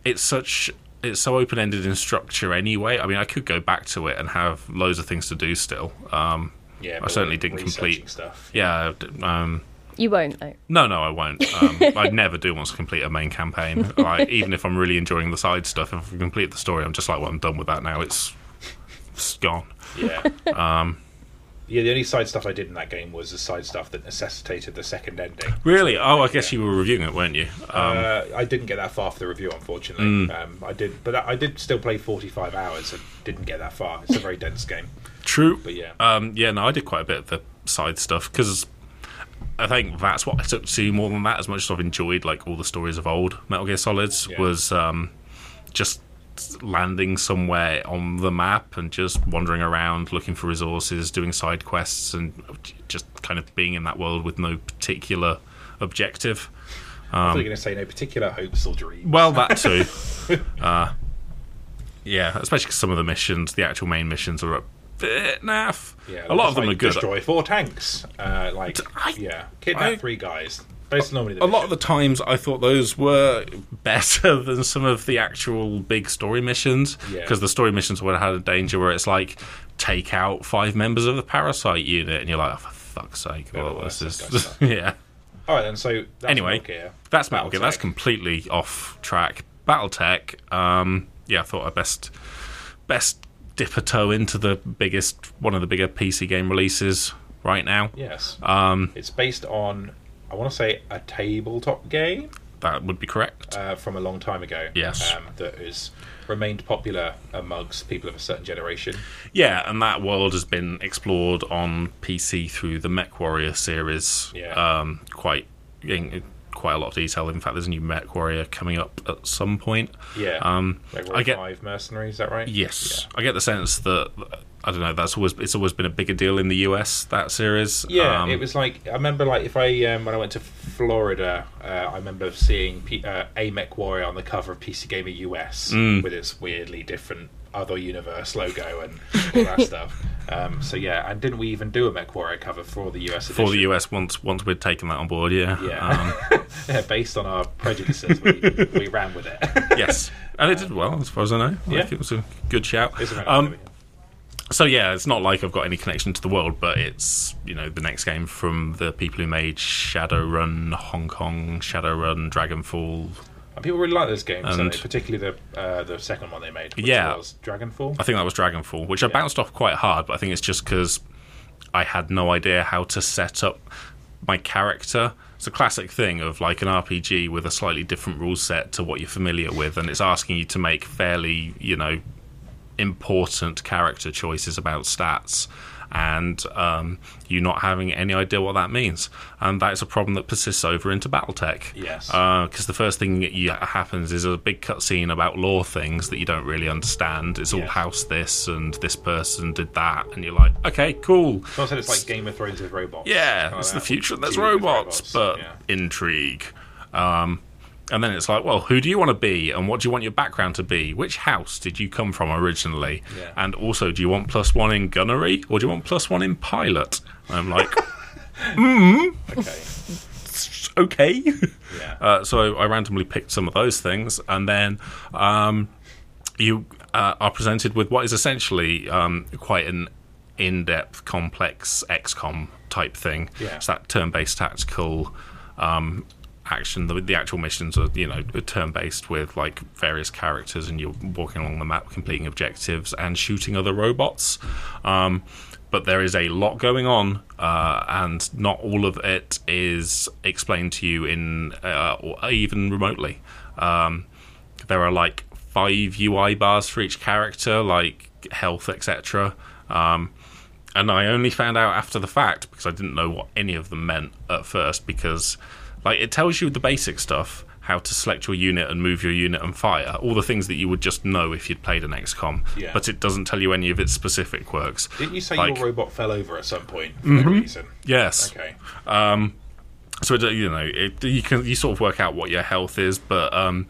it's such it's so open ended in structure anyway. I mean, I could go back to it and have loads of things to do still. Um, Yeah, I certainly didn't complete. stuff. Yeah. d- Um, You won't though. no, no, I won't. (laughs) Um, I never do want to complete a main campaign. Like, even if I'm really enjoying the side stuff, if I complete the story, I'm just like, well, I'm done with that now. It's, it's gone. Yeah. (laughs) um, yeah, the only side stuff I did in that game was the side stuff that necessitated the second ending. Really? Oh, I guess you were reviewing it, weren't you? Um, uh, I didn't get that far for the review, unfortunately. Um, I did, but I did still play 45 hours and didn't get that far. It's a very dense game. True. But yeah. Um, yeah, no, I did quite a bit of the side stuff because I think that's what I took to more than that. As much as I've enjoyed like all the stories of old Metal Gear Solids, Yeah. was um, just landing somewhere on the map and just wandering around looking for resources, doing side quests, and just kind of being in that world with no particular objective. I thought you were going to say no particular hopes or dreams. Well, that too. (laughs) uh, yeah, especially because some of the missions, the actual main missions, are a bit naff. Yeah, a lot of them like are good. Destroy four tanks. Uh, like, I- yeah, kidnap I- three guys. Normally the a lot of the times I thought those were better (laughs) than some of the actual big story missions Yeah. because the story missions would have had a danger where it's like take out five members of the parasite unit and you're like oh, for fuck's sake (laughs) Yeah, well, well, this is yeah All right, then. So that's Anyway, Metal Gear. that's Metal Gear that's completely off track BattleTech um, yeah I thought I best best dip a toe into the biggest one of the bigger PC game releases right now Yes. um, It's based on, I want to say, a tabletop game that would be correct uh, from a long time ago. Yes. Um, that has remained popular amongst people of a certain generation. Yeah, and that world has been explored on PC through the Mech Warrior series. Yeah. Um, quite in quite a lot of detail. In fact, there's a new Mech Warrior coming up at some point. Yeah. Um, I get Five Mercenaries, is that right? yes, I get the sense that I don't know. That's always it's always been a bigger deal in the US that series. Yeah, Um, it was like I remember, like if I um, when I went to Florida, uh, I remember seeing P- uh, a Mech Warrior on the cover of PC Gamer US Mm. with its weirdly different other universe logo and all that (laughs) stuff. Um, so yeah, and didn't we even do a Mech Warrior cover for the US edition? for the US once once we'd taken that on board. Yeah. Yeah, Um, (laughs) yeah. Based on our prejudices, we, we ran with it. (laughs) yes, and it did well as far as I know. Like, Yeah. it was a good shout. It's a very Um. So yeah, it's not like I've got any connection to the world, but it's you know the next game from the people who made Shadowrun, Hong Kong, Shadowrun, Dragonfall. And people really like those games, don't and- they? particularly the uh, the second one they made, which Yeah. was Dragonfall. I think that was Dragonfall, which I bounced off quite hard, but I think it's just because I had no idea how to set up my character. It's a classic thing of like an RPG with a slightly different rule set to what you're familiar with, and it's asking you to make fairly, you know, important character choices about stats and um, you not having any idea what that means. And that is a problem that persists over into Battletech. Yes. Because the first thing that you, happens is a big cutscene about lore things that you don't really understand. It's all Yes. house this and this person did that. And you're like, okay, cool. So I said it's like Game of Thrones with robots. Yeah, it's the future. There's with robots, but yeah. intrigue. Um, and then it's like, well, who do you want to be, and what do you want your background to be? Which house did you come from originally? Yeah. And also, do you want plus one in gunnery, or do you want plus one in pilot? And I'm like, (laughs) Okay. (laughs) okay. Yeah. Uh, so I randomly picked some of those things, and then um, you uh, are presented with what is essentially um, quite an in-depth, complex XCOM type thing. Yeah. It's that turn-based tactical um, action. The, the actual missions are, you know, turn-based with like various characters, and you're walking along the map, completing objectives, and shooting other robots. Um, but there is a lot going on, uh, and not all of it is explained to you in uh, or even remotely. Um, there are like five UI bars for each character, like health, etc. Um, and I only found out after the fact because I didn't know what any of them meant at first. Because like it tells you the basic stuff, how to select your unit and move your unit and fire, all the things that you would just know if you'd played an XCOM. Yeah. But it doesn't tell you any of its specific quirks. Didn't you say Like- your robot fell over at some point for no reason? Yes. Okay. so it, you know it, you can you sort of work out what your health is but um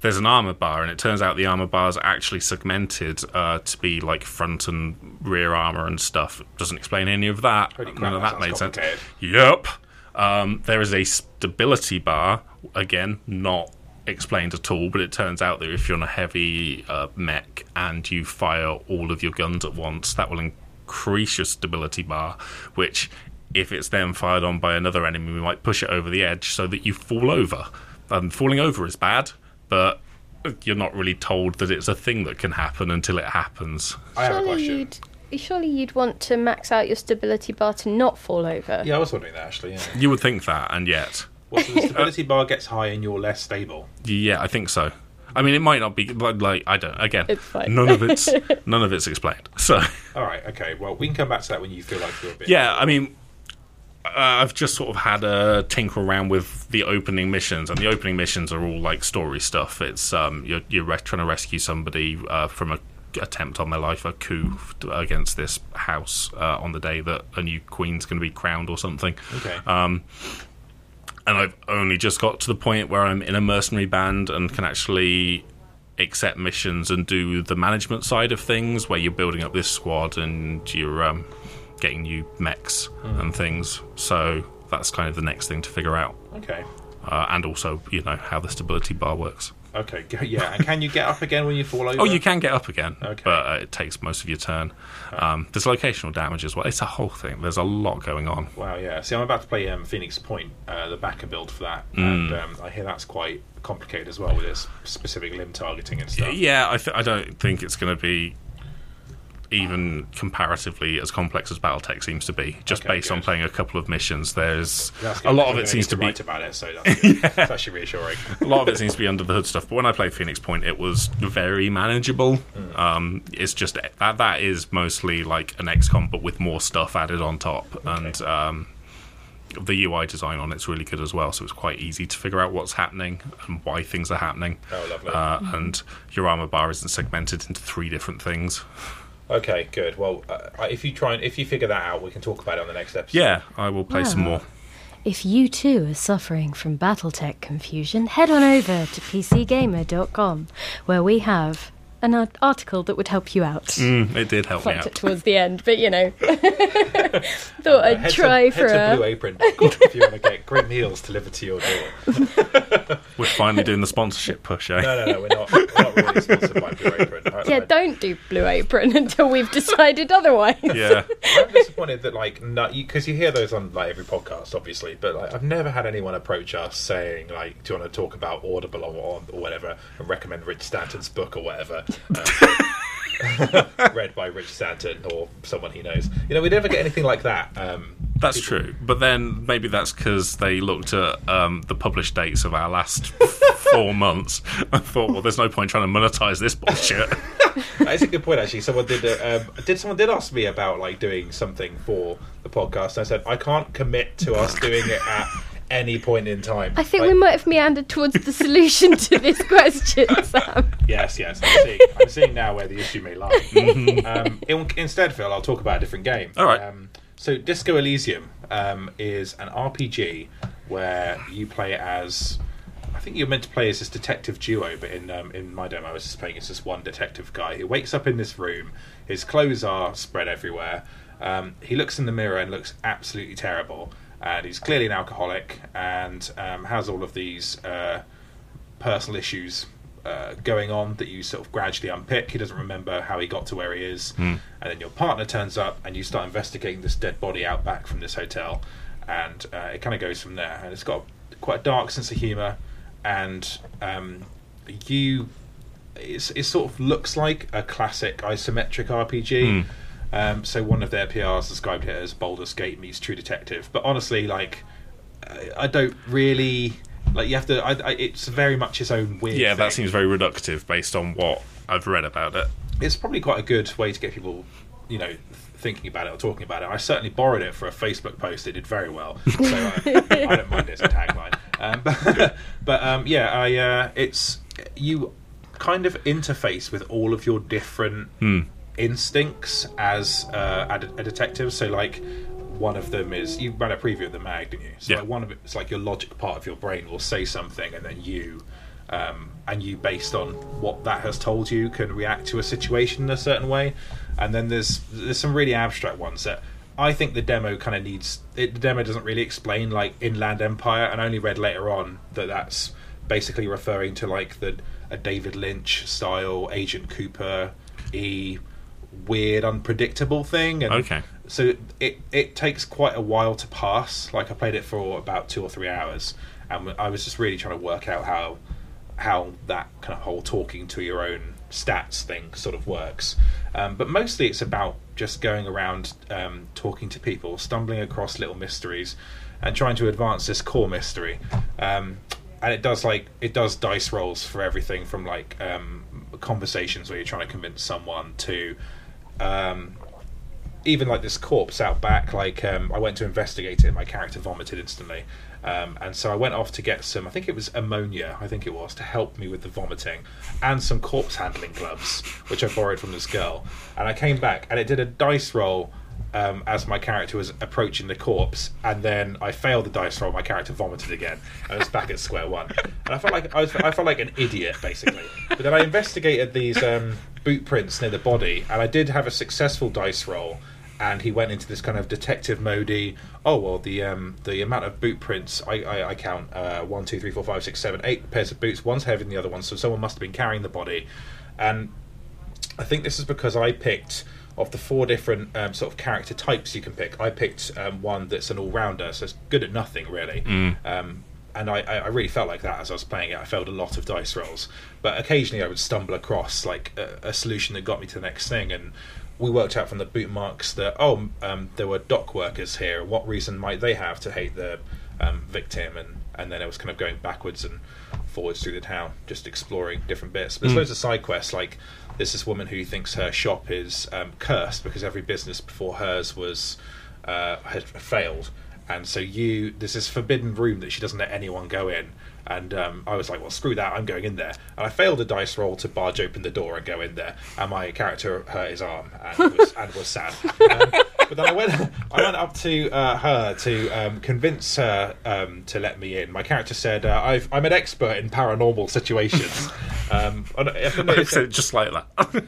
there's an armor bar and it turns out the armor bar is actually segmented uh, to be like front and rear armor and stuff it doesn't explain any of that none of that that made sense yep um, there is a stability bar again not explained at all but it turns out that if you're on a heavy uh, mech and you fire all of your guns at once that will increase your stability bar which if it's then fired on by another enemy we might push it over the edge so that you fall over and falling over is bad but you're not really told that it's a thing that can happen until it happens I have a surely question. You'd surely you'd want to max out your stability bar to not fall over. Yeah, I was wondering that actually. Yeah. you would think that and yet Well, so the (laughs) stability bar gets high and you're less stable. Yeah, I think so. I mean, it might not be like, like I don't. Again, It's fine. none of it's (laughs) none of it's explained. So All right. Okay. Well, we can come back to that when you feel like you're a bit. yeah, I mean, uh, I've just sort of had a tinker around with the opening missions, and the opening missions are all like story stuff. It's um, you're you're re- trying to rescue somebody uh, from a attempt on their life, a coup against this house uh, on the day that a new queen's going to be crowned or something. Okay. Um, and I've only just got to the point where I'm in a mercenary band and can actually accept missions and do the management side of things, where you're building up this squad and you're um, getting new mechs and things. So that's kind of the next thing to figure out, Okay. uh, and also you know how the stability bar works. Okay. Yeah. And can you get up again when you fall over? Oh, you can get up again, Okay. but uh, it takes most of your turn. Um, there's locational damage as well. It's a whole thing. There's a lot going on. Wow, yeah. See, I'm about to play um, Phoenix Point, uh, the backer build for that, Mm. and um, I hear that's quite complicated as well with this specific limb targeting and stuff. Yeah, I, th- I don't think it's going to be even comparatively as complex as BattleTech seems to be. Just Okay, based on playing a couple of missions, there's a lot of it seems to be about it, so that's (laughs) good. It's actually reassuring. (laughs) a lot of it seems to be under the hood stuff. But when I played Phoenix Point, it was very manageable. Hmm. Um, it's just that that is mostly like an XCOM, but with more stuff added on top, and um, the UI design on it's really good as well. So it's quite easy to figure out what's happening and why things are happening. Oh, lovely. Uh, and your armor bar isn't segmented into three different things. (laughs) Okay, good. Well, uh, if you try and if you figure that out, we can talk about it on the next episode. Yeah, I will play some more. If you too are suffering from Battletech confusion, head on over to PCGamer.com, where we have an art- article that would help you out. Mm, it did help me Flanked it out. towards the end, but you know, (laughs) (laughs) thought Uh, I'd head try to, for head to a. Blue Apron if you want to get great meals delivered to your door. (laughs) We're finally doing the sponsorship push, eh? No, no, no, we're not. We're not really sponsored by Blue Apron. I, Yeah, I, don't do Blue Apron until we've decided otherwise. Yeah. I'm disappointed that like because you, hear those on like every podcast, obviously, but like I've never had anyone approach us saying like, "Do you want to talk about Audible or, or, or whatever?" and recommend Rich Stanton's book or whatever. Um, (laughs) read by Rich Stanton or someone he knows. You know, we never get anything like that. Um, That's people- true. But then maybe that's because they looked at um, the published dates of our last (laughs) four months and thought, well, there's no point trying to monetize this bullshit. (laughs) That's a good point, actually. Someone did. Uh, um, did someone did ask me about like doing something for the podcast? And I said I can't commit to us doing it at any point in time. I think Like, we might have meandered towards the solution to this (laughs) question, Sam. Yes, yes. I'm seeing, I'm seeing now where the issue may lie. um, in, instead, Phil, I'll talk about a different game. All right. Um, so, Disco Elysium um, is an RPG where you play as. I think you're meant to play as this detective duo, but in um, in my demo, I was just playing as this one detective guy who wakes up in this room. His clothes are spread everywhere. Um, he looks in the mirror and looks absolutely terrible. And he's clearly an alcoholic and um, has all of these uh, personal issues uh, going on that you sort of gradually unpick. He doesn't remember how he got to where he is, and then your partner turns up, and you start investigating this dead body out back from this hotel, and uh, it kind of goes from there. And it's got quite a dark sense of humour, and um, you, it sort of looks like a classic isometric RPG. Um, so one of their PRs described it as Baldur's Gate meets True Detective, but honestly, like I- I don't really like. You have to. I, I, it's very much its own weird. yeah, that seems very reductive based on what I've read about it. It's probably quite a good way to get people, you know, thinking about it or talking about it. I certainly borrowed it for a Facebook post. It did very well, so uh, (laughs) I don't mind it as a tagline. Um, but (laughs) but um, yeah, I uh, it's you kind of interface with all of your different instincts as uh, a, a detective. So like. One of them is you ran a preview of the mag, didn't you? So Yeah. like one of it, it's like your logic part of your brain will say something, and then you um, and you based on what that has told you can react to a situation in a certain way and then there's there's some really abstract ones that I think the demo kind of needs it, the demo doesn't really explain like Inland Empire and I only read later on that that's basically referring to like the a David Lynch style Agent Cooper e weird unpredictable thing and Okay. so it it takes quite a while to pass. Like I played it for about two or three hours, and I was just really trying to work out how how that kind of whole talking to your own stats thing sort of works. Um, but mostly it's about just going around um, talking to people, stumbling across little mysteries, and trying to advance this core mystery. Um, and it does like it does dice rolls for everything from like um, conversations where you're trying to convince someone to um, even like this corpse out back, like um, I went to investigate it, and my character vomited instantly, um, and so I went off to get some. I think it was ammonia. I think it was to help me with the vomiting, and some corpse handling gloves, which I borrowed from this girl. And I came back, and it did a dice roll um, as my character was approaching the corpse, and then I failed the dice roll. My character vomited again, and I was back at square one. And I felt like I was I felt like an idiot basically. But then I investigated these um, boot prints near the body, and I did have a successful dice roll. And he went into this kind of detective modey. Oh well, the um, the amount of boot prints I, I, I count uh, one, two, three, four, five, six, seven, eight pairs of boots. One's heavier than the other one, so someone must have been carrying the body. And I think this is because I picked of the four different um, sort of character types you can pick. I picked um, one that's an all rounder, so it's good at nothing really. Um, and I, I really felt like that as I was playing it. I failed a lot of dice rolls, but occasionally I would stumble across like a, a solution that got me to the next thing. And we worked out from the boot marks that oh, um, there were dock workers here. What reason might they have to hate the um, victim? And and then I was kind of going backwards and forwards through the town, just exploring different bits. But there's loads of side quests. Like there's this woman who thinks her shop is um, cursed because every business before hers was uh, had failed, and so you there's this forbidden room that she doesn't let anyone go in. And um, I was like, well, screw that, I'm going in there. And I failed a dice roll to barge open the door and go in there. And my character hurt his arm and was, and was sad. (laughs) Um, but then I went, I went up to uh, her to um, convince her um, to let me in. My character said, uh, I've, I'm an expert in paranormal situations. (laughs) um, I said it just like that.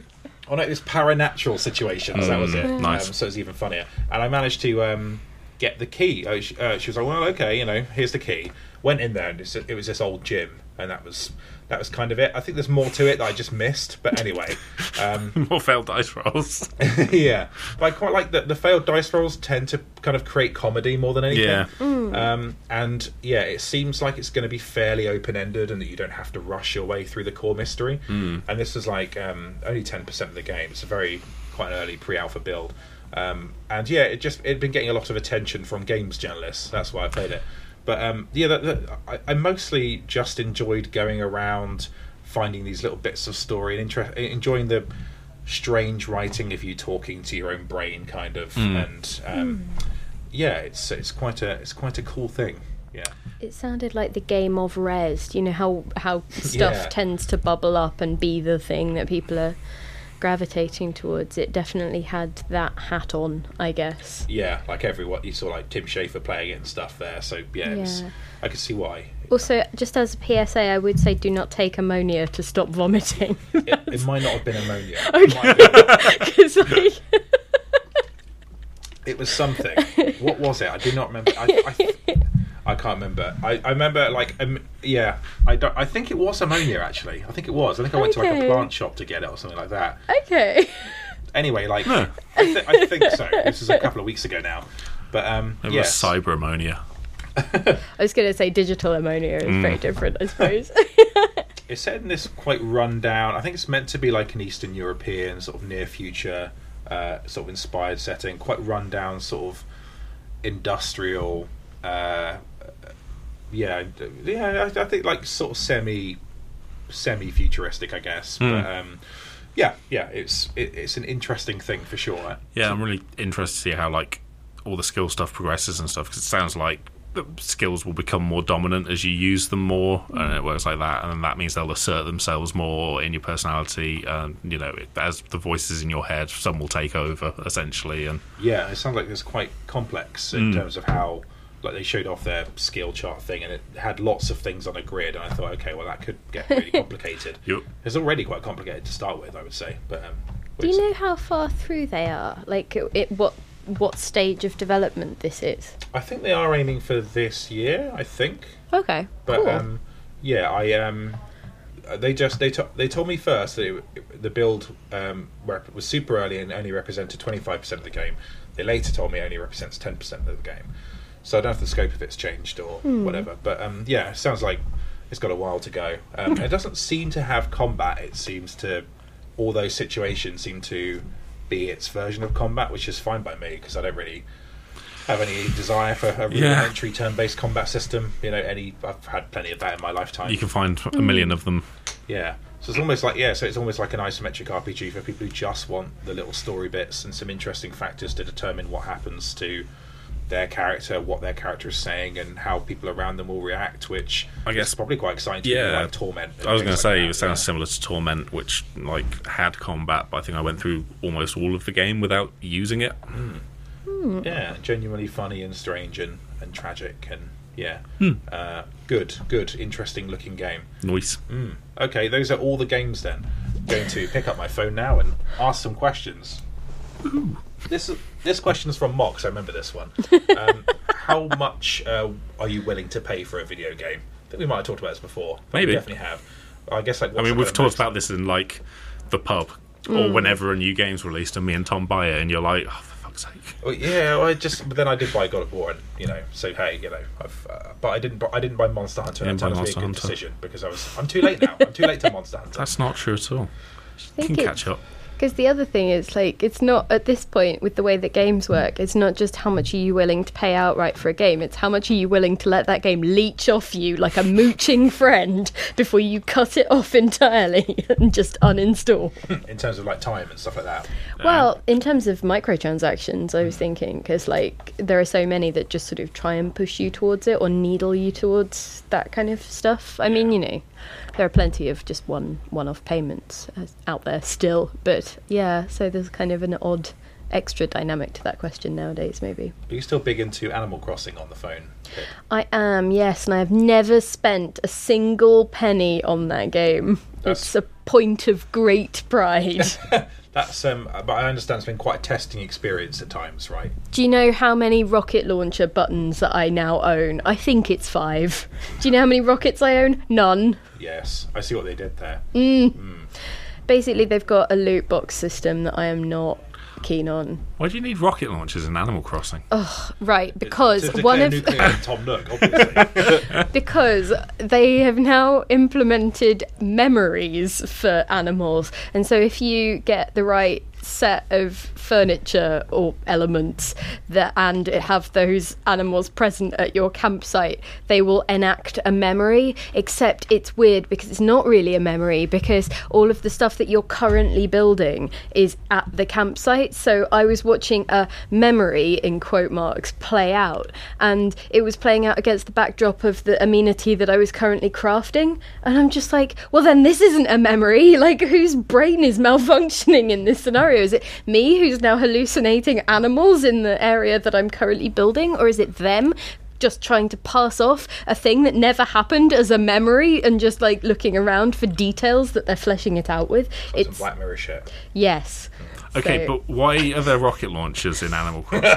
Oh no, it was paranatural situations. that was it. Mm, nice. Um, so it's even funnier. And I managed to um, get the key. Uh, she, uh, she was like, "Well, okay, you know, here's the key." Went in there, and it was this old gym, and that was that was kind of it. I think there's more to it that I just missed, but anyway, um, (laughs) More failed dice rolls. (laughs) yeah. But I quite like that the failed dice rolls tend to kind of create comedy more than anything. Yeah. Um, and yeah, it seems like it's going to be fairly open ended and that you don't have to rush your way through the core mystery. Mm. And this is like um, only 10% of the game. It's a very quite an early pre alpha build. Um, and yeah, it just it'd been getting a lot of attention from games journalists. That's why I played it. But um, yeah, that, that, I, I mostly just enjoyed going around finding these little bits of story and inter- enjoying the strange writing of you talking to your own brain, kind of. And um, yeah, it's it's quite a it's quite a cool thing. Yeah. It sounded like the game of Rezzed. You know how how (laughs) stuff Yeah. tends to bubble up and be the thing that people are gravitating towards. It definitely had that hat on, I guess. Yeah, like everyone you saw like Tim Schafer playing it and stuff there. So yeah, was- Yeah. I could see why. Also, just as a PSA, I would say do not take ammonia to stop vomiting. It, it might not have been ammonia. (laughs) It, might (laughs) like, it was something. What was it? I do not remember. I, I, (laughs) I can't remember. I, I remember like um, yeah. I don't. I think it was ammonia actually. I think it was. I think I went to like Okay. a plant shop to get it or something like that. okay. (laughs) Anyway, like No. I, th- I think so. This is a couple of weeks ago now. But um, It yes. was cyber ammonia. (laughs) I was going to say digital ammonia is very different, I suppose. (laughs) It's set in this quite rundown. I think it's meant to be like an Eastern European sort of near future, uh, sort of inspired setting. Quite rundown, sort of industrial. Uh, yeah, yeah. I, I think like sort of semi, semi futuristic, I guess. But um, yeah, yeah. It's it, it's an interesting thing for sure. Yeah, I'm really interested to see how like all the skill stuff progresses and stuff because it sounds like the skills will become more dominant as you use them more, and it works like that, and that means they'll assert themselves more in your personality. And you know, as the voices in your head, some will take over essentially, and Yeah, it sounds like it's quite complex in terms of how like they showed off their skill chart thing and it had lots of things on a grid and I thought, okay, well that could get really (laughs) complicated. Yup. It's already quite complicated to start with, I would say. But um, Do you know how far through they are? Like, it, what what stage of development this is? I think they are aiming for this year. I think, Okay, but cool. um, yeah, I um, they just they to- they told me first that it, it- the build um rep- was super early and only represented twenty five percent of the game. They later told me it only represents ten percent of the game. So I don't know if the scope of it's changed or whatever. But um, yeah, it sounds like it's got a while to go. Um, it doesn't seem to have combat. It seems to all those situations seem to be its version of combat, which is fine by me because I don't really have any desire for a Yeah. rudimentary turn-based combat system. You know, any I've had plenty of that in my lifetime. you can find a million of them. Yeah. So it's almost like yeah, so it's almost like an isometric RPG for people who just want the little story bits and some interesting factors to determine what happens to their character, what their character is saying, and how people around them will react. Which I guess- is probably quite exciting. To Yeah. like Torment. I was going to say that, it sounds yeah. similar to Torment, which like had combat, but I think I went through almost all of the game without using it. Yeah, genuinely funny and strange and, and tragic and yeah, Hmm. uh, good, good, interesting looking game. Nice. Mm. Okay, those are all the games then. Going to pick up my phone now and ask some questions. This this question is from Mox. I remember this one. (laughs) Um, how much uh, are you willing to pay for a video game? I think we might have talked about this before. but Maybe. we definitely have. I guess like. I mean, we've talked most- about this in like the pub Mm. or whenever a new game's released, and me and Tom buy it, and you're like, oh, for fuck's sake. Well, yeah, well, I just but then I did buy God of War, and you know, so hey, you know, I've uh, but I didn't. bu- I didn't buy Monster Hunter. You and didn't that buy turned out to be a good Hunter. decision because I was. I'm too late now. I'm too late to Monster Hunter. That's not true at all. You can catch up. Because the other thing is, like, it's not at this point with the way that games work. It's not just how much are you willing to pay outright for a game. It's how much are you willing to let that game leech off you like a mooching (laughs) friend before you cut it off entirely (laughs) and just uninstall. (laughs) in terms of like time and stuff like that. Well, in terms of microtransactions, I was hmm. thinking because like there are so many that just sort of try and push you towards it or needle you towards that kind of stuff. I mean, you know, there are plenty of just one one-off payments uh, out there still, but yeah, so there's kind of an odd extra dynamic to that question nowadays, maybe. Are you still big into Animal Crossing on the phone? Pip? I am, yes, and I have never spent a single penny on that game. That's- It's a point of great pride. (laughs) That's um, but I understand it's been quite a testing experience at times, right? Do you know how many rocket launcher buttons that I now own? I think it's five. Do you know how many rockets I own? None. Yes, I see what they did there. mm Basically, they've got a loot box system that I am not keen on. Why do you need rocket launchers in Animal Crossing? Right, because to one of (laughs) Tom Nook, obviously. (laughs) because they have now implemented memories for animals, and so if you get the right set of furniture or elements that and have those animals present at your campsite they will enact a memory except it's weird because it's not really a memory because all of the stuff that you're currently building is at the campsite. So i was watching a memory in quote marks play out and it was playing out against the backdrop of the amenity that i was currently crafting. And i'm just like well then this isn't a memory. (laughs) Like whose brain is malfunctioning in this scenario? Is it me who's now hallucinating animals in the area that i'm currently building or is it them just trying to pass off a thing that never happened as a memory and just like looking around for details that they're fleshing it out with Some it's Black Mirror shit. yes Okay, So- but why are there rocket launchers in Animal (laughs) Crossing?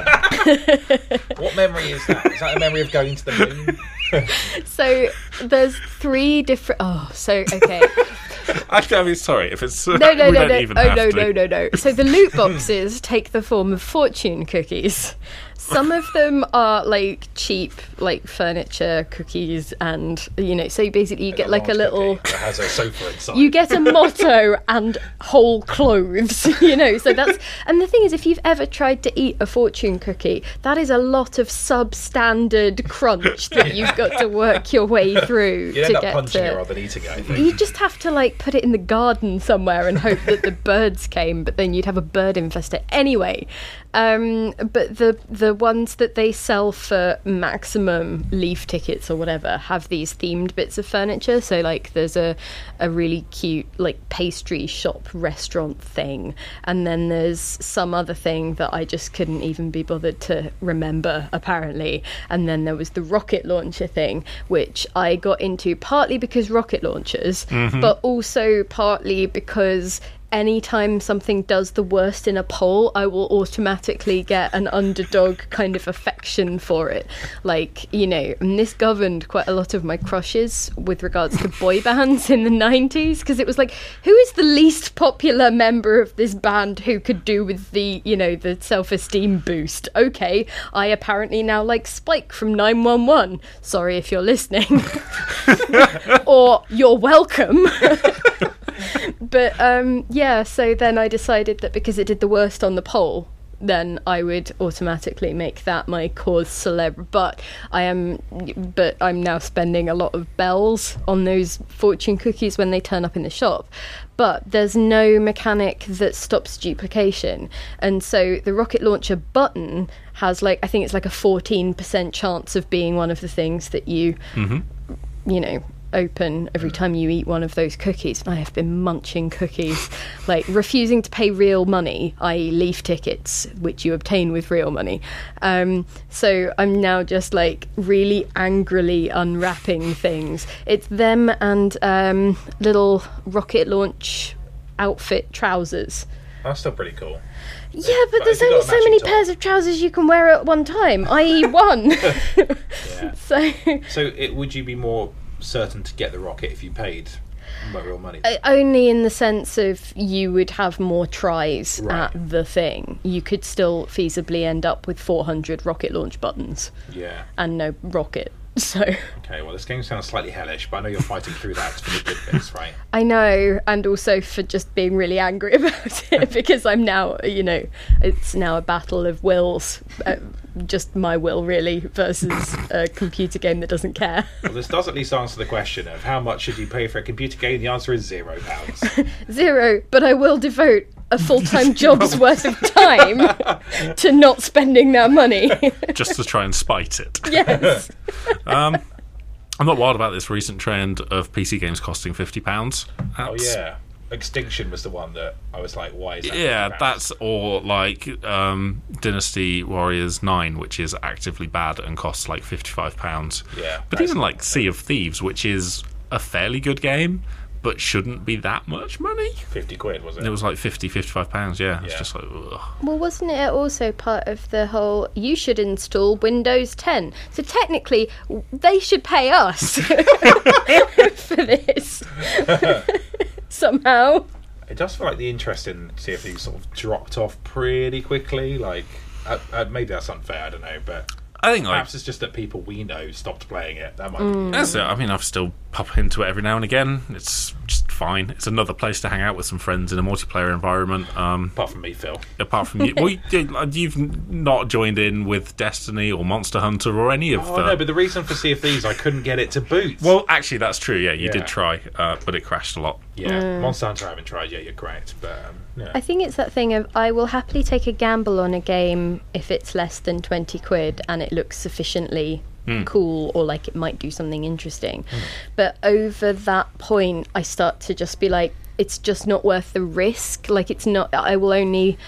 What memory is that? Is that a memory of going to the moon? (laughs) so there's three different oh so okay (laughs) I, I mean, sorry if it's no, no, no, no. Oh, no, to. no, no, no. So the loot boxes take the form of fortune cookies. Some of them are like cheap, like furniture cookies, and you know, so basically you get like a little. has a sofa inside. You get a motto and whole clothes, (laughs) you know. So that's and the thing is, if you've ever tried to eat a fortune cookie, that is a lot of substandard crunch that (laughs) you've got to work your way (laughs) through You'd to end up get punching to. rather than eating it. You just have to like put it in the garden somewhere and hope that the birds came, but then you'd have a bird infested anyway. Um, but the the ones that they sell for maximum leaf tickets or whatever have these themed bits of furniture. So like there's a a really cute like pastry shop restaurant thing, and then there's some other thing that I just couldn't even be bothered to remember apparently. And then there was the rocket launcher thing, which I got into partly because rocket launchers, but also partly because anytime something does the worst in a poll, I will automatically get an underdog kind of affection for it. Like, you know, and this governed quite a lot of my crushes with regards to boy (laughs) bands in the 90s, because it was like, who is the least popular member of this band who could do with the, you know, the self esteem boost? Okay, I apparently now like Spike from 911. Sorry if you're listening. (laughs) or you're welcome. (laughs) but um, yeah, so then I decided that because it did the worst on the poll, then I would automatically make that my cause celeb. But I am, but I'm now spending a lot of bells on those fortune cookies when they turn up in the shop. But there's no mechanic that stops duplication, and so the rocket launcher button has like I think it's like a 14% chance of being one of the things that you mm-hmm. you know open every time you eat one of those cookies. And I have been munching cookies, like refusing to pay real money, i.e., leaf tickets, which you obtain with real money. Um, so I'm now just like really angrily unwrapping things. It's them and um, little rocket launch outfit trousers. That's still pretty cool. Yeah, but But there's only so many top- pairs of trousers you can wear at one time, i.e., one. (laughs) (laughs) So So, it, would you be more certain to get the rocket if you paid real money? Only in the sense of you would have more tries Right. at the thing. You could still feasibly end up with 400 rocket launch buttons yeah. and no rocket. (laughs) So Okay. Well, this game sounds slightly hellish, but I know you're fighting through that for the good bits, right? (laughs) I know, and also for just being really angry (laughs) about it because I'm now, you know, it's now a battle of wills. Uh, just my will, really, versus a computer game that doesn't care. Well, this does at least answer the question of how much should you pay for a computer game? The answer is zero pounds. Zero, but I will devote a full time (laughs) job's worth of time (laughs) to not spending that money. (laughs) just to try and spite it. yes. Um, I'm not wild about this recent trend of PC games costing fifty pounds. oh yeah. Extinction was the one that I was like, why is that? Yeah, that's or like um, Dynasty Warriors Nine, which is actively bad and costs like fifty-five pounds. Yeah, but even like Sea of Thieves, which is a fairly good game, but shouldn't be that much money. fifty quid, was it? It was like 50, 55 pounds. Yeah, it's just like ugh. Well, wasn't it also part of the whole you should install Windows 10? So technically, they should pay us (laughs) for this. (laughs) Somehow. It does feel like the interest in Sea of Thieves sort of dropped off pretty quickly. Like, uh, uh, maybe that's unfair. I don't know, but I think like perhaps it's just that people we know stopped playing it. That might Mm. be. That's it. I mean, I've still pop into it every now and again. It's just fine. It's another place to hang out with some friends in a multiplayer environment. Um, Apart from me, Phil. apart from you, (laughs) well, you- you've not joined in with Destiny or Monster Hunter or any of Oh the. no, but the reason for Sea of Thieves, I couldn't get it to boot. well, actually, that's true. Yeah, you Yeah. did try, uh, but it crashed a lot. yeah, Monster Hunter I haven't tried yet. You're correct, but um, yeah. I think it's that thing of I will happily take a gamble on a game if it's less than 20 quid and it looks sufficiently cool or like it might do something interesting. But over that point, I start to just be like, it's just not worth the risk. Like, it's not, I will only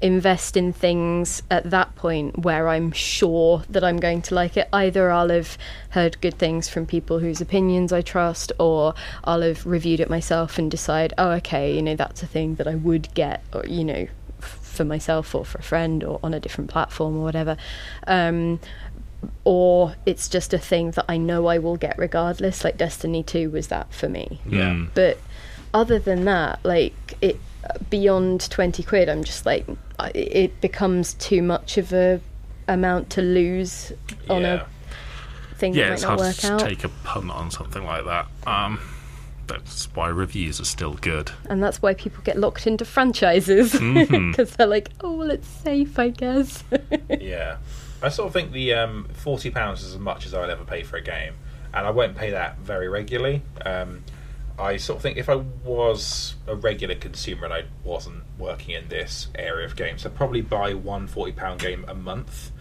invest in things at that point where I'm sure that I'm going to like it. Either I'll have heard good things from people whose opinions I trust, or I'll have reviewed it myself and decide, oh, okay, you know, that's a thing that I would get, or, you know, f- for myself or for a friend or on a different platform or whatever. Um, or it's just a thing that I know I will get regardless. Like Destiny 2 was that for me. yeah. But other than that, like it beyond 20 quid, I'm just like it becomes too much of a amount to lose on yeah. a thing Yeah, that it's might not hard to take a punt on something like that. Um, that's why reviews are still good. And that's why people get locked into franchises because Mm-hmm. (laughs) they're like, oh well, it's safe, I guess. (laughs) Yeah, I sort of think the um, forty pounds is as much as I'll ever pay for a game, and I won't pay that very regularly. Um, I sort of think if I was a regular consumer and I wasn't working in this area of games, I'd probably buy one forty pound game a month,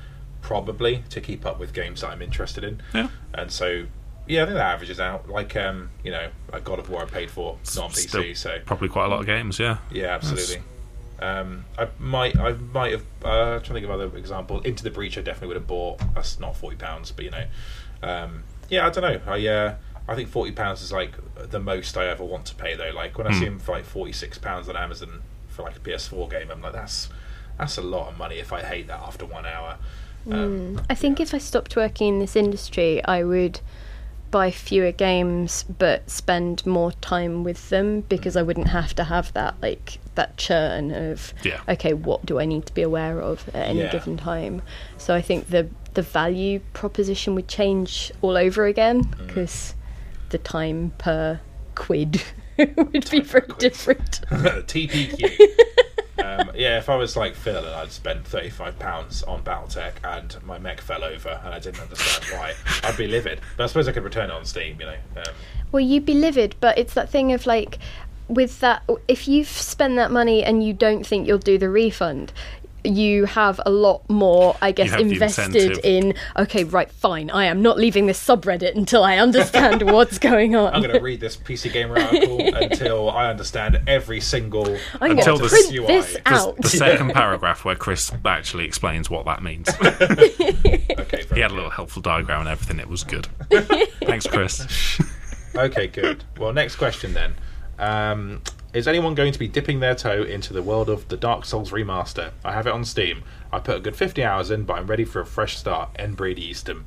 probably to keep up with games that I'm interested in. Yeah. And so, yeah, I think that averages out. Like, um, you know, like God of War I paid for, not on PC, so probably quite a lot of games. Yeah. yeah, absolutely. Um, I might, I might have. Uh, trying to think of other examples. Into the Breach, I definitely would have bought. That's not forty pounds, but you know, um, yeah, I don't know. I, uh, I think forty pounds is like the most I ever want to pay though. Like when I see them for like forty six pounds on Amazon for like a PS4 game, I'm like, that's that's a lot of money. If I hate that after one hour, um, I think if I stopped working in this industry, I would buy fewer games but spend more time with them because I wouldn't have to have that like that churn of Yeah. okay, what do I need to be aware of at any Yeah. given time? So I think the the value proposition would change all over again Mm. because the time per quid (laughs) would be very quid. different. (laughs) TPQ. um, yeah, if I was like Phil and I'd spent thirty five pounds on BattleTech and my mech fell over and I didn't understand why, (laughs) I'd be livid. But I suppose I could return it on Steam. You know. Um, Well, you'd be livid, but it's that thing of like, with that, if you've spent that money and you don't think you'll do the refund, you have a lot more, I guess, invested in. Okay, right, fine. I am not leaving this subreddit until I understand (laughs) what's going on. I'm going to read this PC Gamer article (laughs) until I understand every single. I'm Until to the print UI. this out. The second paragraph where Chris actually explains what that means. (laughs) Okay, He had a little helpful diagram and everything. It was good. Thanks, Chris. Okay, good. Well, next question then. Um, is anyone going to be dipping their toe into the world of the Dark Souls remaster? I have it on Steam. I put a good 50 hours in, but I'm ready for a fresh start. N. Brady Eastham.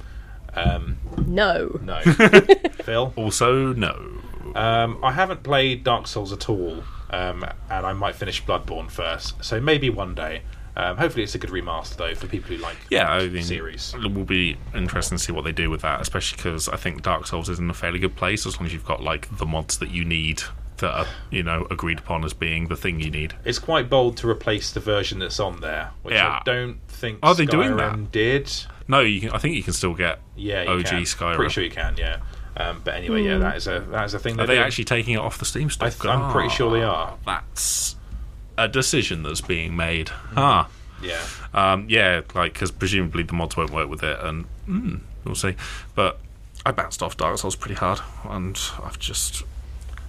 Um, no. no. (laughs) Phil? Also, no. Um, I haven't played Dark Souls at all, um, and I might finish Bloodborne first. So maybe one day. Um, hopefully, it's a good remaster though for people who like Yeah, I the mean, series. it will be interesting to see what they do with that, especially because I think Dark Souls is in a fairly good place as long as you've got like the mods that you need that are you know agreed upon as being the thing you need. It's quite bold to replace the version that's on there, which Yeah. I don't think Are they doing Skyrim did. No, you can. I think you can still get Yeah, you OG can. Skyrim. Pretty sure you can. Yeah. Um, but anyway, yeah, that is a that is a thing. Are they're doing. actually taking it off the Steam store? I th- I'm pretty sure they are. That's a decision that's being made. Ah, Yeah. um, yeah, like because presumably the mods won't work with it, and mm, we'll see. But I bounced off Dark Souls pretty hard, and I've just.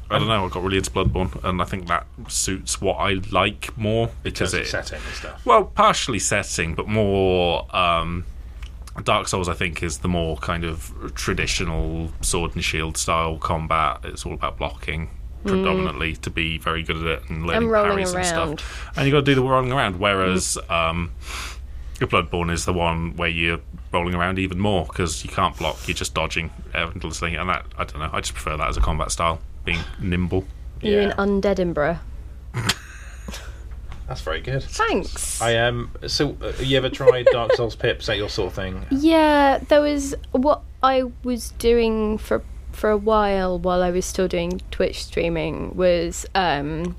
I don't know. I got really into Bloodborne, and I think that suits what I like more because Because it. setting and stuff. Well, partially setting, but more. Um, Dark Souls, I think, is the more kind of traditional sword and shield style combat. It's all about blocking predominantly to be very good at it and learning And rolling parries and around. stuff. And you got to do the rolling around. Whereas um, your Bloodborne is the one where you're rolling around even more because you can't block. You're just dodging endlessly, and that I don't know. I just prefer that as a combat style, being nimble. You in Yeah. Undeadinburgh. (laughs) That's very good. Thanks. I am. Um, so, uh, you ever tried Dark Souls pips? Is that your sort of thing? Yeah, there was what I was doing for for a while while I was still doing Twitch streaming was um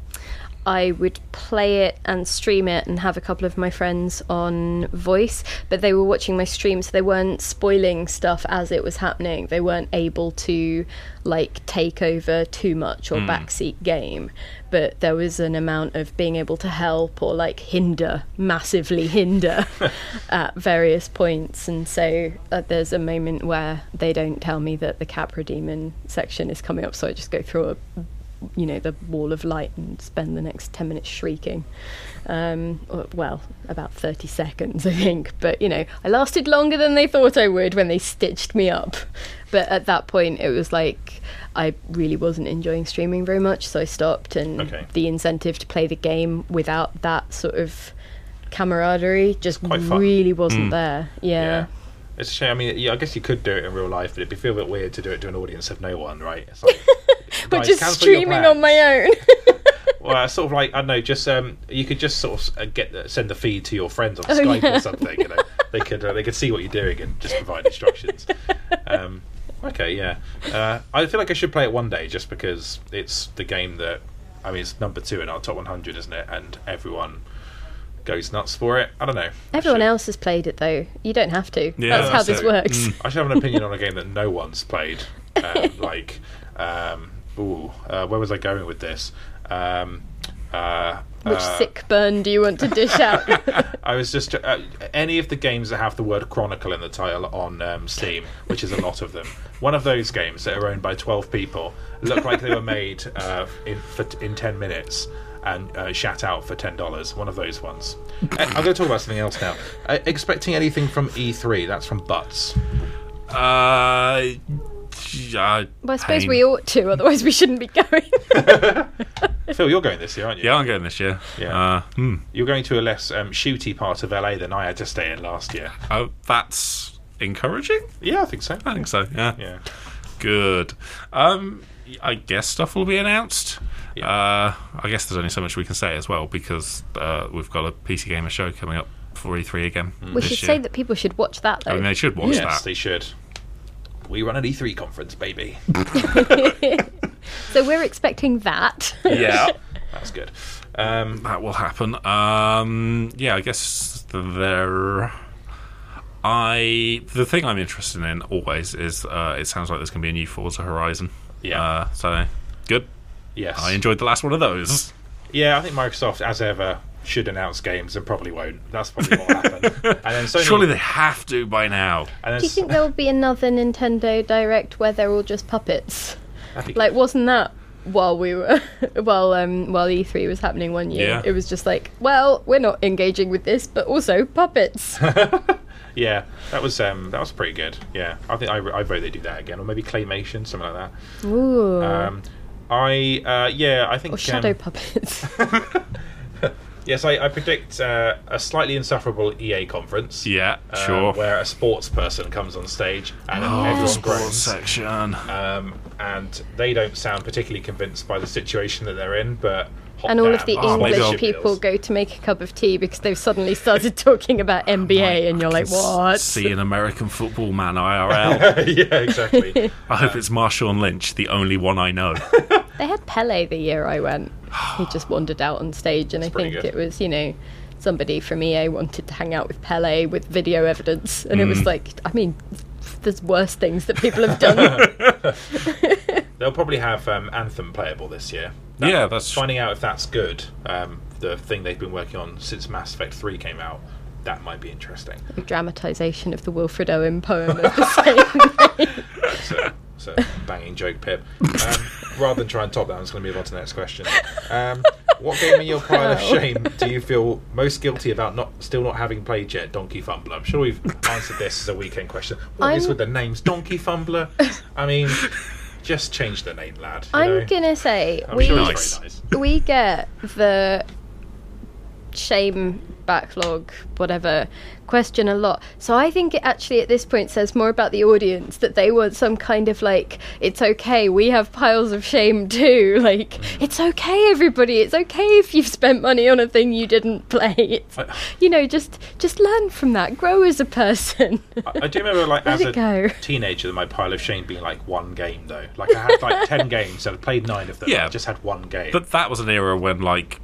I would play it and stream it and have a couple of my friends on voice, but they were watching my stream so they weren't spoiling stuff as it was happening. They weren't able to like take over too much or backseat game, but there was an amount of being able to help or like hinder, massively hinder (laughs) at various points. And so uh, there's a moment where they don't tell me that the Capra Demon section is coming up, so I just go through a you know the wall of light and spend the next 10 minutes shrieking um or, well about 30 seconds i think but you know i lasted longer than they thought i would when they stitched me up but at that point it was like i really wasn't enjoying streaming very much so i stopped and Okay. the incentive to play the game without that sort of camaraderie just really wasn't there yeah. It's a shame. I mean, yeah, I guess you could do it in real life, but it'd be feel a bit weird to do it to an audience of no one, right? It's like, (laughs) but guys, just streaming on my own (laughs) Well, it's sort of like I don't know. Just um, you could just sort of uh, get the, send the feed to your friends on Oh, Skype yeah. or something. You know, they could uh, they could see what you're doing and just provide instructions. um, okay, yeah. Uh, I feel like I should play it one day just because it's the game that I mean it's number two in our top 100, isn't it? And everyone goes nuts for it. I don't know. Everyone else has played it though you don't have to Yeah, that's how that's this it. works I should have an opinion on a game that no one's played. Um, (laughs) like, um, ooh, uh, where was I going with this? Um, uh, Which uh, sick burn do you want to dish out? (laughs) I was just uh, any of the games that have the word Chronicle in the title on um, Steam, which is a lot of them. One of those games that are owned by twelve people look like they were made uh, in for, in ten minutes and uh, shat out for ten dollars. One of those ones. Uh, I'm going to talk about something else now. Uh, expecting anything from E3? That's from Butts. Uh, yeah, well, I suppose pain. we ought to, otherwise we shouldn't be going. (laughs) Phil, you're going this year, aren't you? Yeah, I'm going this year. Yeah. Uh, hmm. You're going to a less um, shooty part of LA than I had to stay in last year. Oh, that's encouraging. Yeah, I think so. I think so. Yeah. Yeah. Good. Um, I guess stuff will be announced. Yeah. Uh, I guess there's only so much we can say as well because uh, we've got a PC Gamer show coming up for E3 again. we this should year. say that people should watch that though. I mean, they should watch yes, that. they should. We run an E3 conference, baby. (laughs) so we're expecting that. Yeah. (laughs) That's good. Um, that will happen. Um, yeah, I guess there. I the thing I'm interested in always is uh, it sounds like there's going to be a new Forza Horizon. Yeah. Uh, so good. yes. I enjoyed the last one of those. yeah, I think Microsoft, as ever, should announce games and probably won't. That's probably what will happen. (laughs) And then Sony, Surely they have to by now. and Do you think there will be another Nintendo Direct where they're all just puppets? that'd Like, wasn't that while we were (laughs) while um while E3 was happening one year? Yeah. It was just like, well, we're not engaging with this, but also puppets. (laughs) Yeah, that was um, that was pretty good. Yeah, I think I, I vote they do that again, or maybe claymation, something like Ooh. that. Um, I uh, yeah, I think or shadow um, puppets. Yes, I, I predict uh, a slightly insufferable EA conference. Yeah, uh, sure. Where a sports person comes on stage and Oh, everyone sports groans, section. um, and they don't sound particularly convinced by the situation that they're in, but. hot and all of the Oh, English people go to make a cup of tea because they've suddenly started (laughs) talking about NBA, and you're like, I can what? See an American football man IRL. (laughs) yeah, exactly. (laughs) I hope it's Marshawn Lynch, the only one I know. They had Pele the year I went. He just wandered out on stage, and I think good. it was, you know, somebody from EA wanted to hang out with Pele with video evidence, and it Mm. was like, I mean, there's worse things that people have done. (laughs) They'll probably have um, Anthem playable this year. Yeah, that's- finding out if that's good. Um, the thing they've been working on since Mass Effect Three came out. That might be interesting. Dramatisation of the Wilfred Owen poem (laughs) of the same. So, so banging joke, Pip. Um, (laughs) rather than try and top that, I'm just going to move on to the next question. Um, what game in your pile of (laughs) shame do you feel most guilty about not still not having played yet? Donkey Fumbler. I'm sure we've answered this as a weekend question. What is I'm- with the names Donkey Fumbler? I mean, just change the name, lad. I'm know? gonna say I'm we sure nice. we get the shame backlog whatever question a lot so i think it actually at this point says more about the audience that they want some kind of like it's okay we have piles of shame too (laughs) like it's okay everybody it's okay if you've spent money on a thing you didn't play (laughs) it's, I- you know just just learn from that grow as a person I, I do remember, like, (laughs) as a go. teenager, my pile of shame being like one game, though. Like, I had like 10 games, and I played nine of them. Yeah. I just had one game. But that was an era when, like,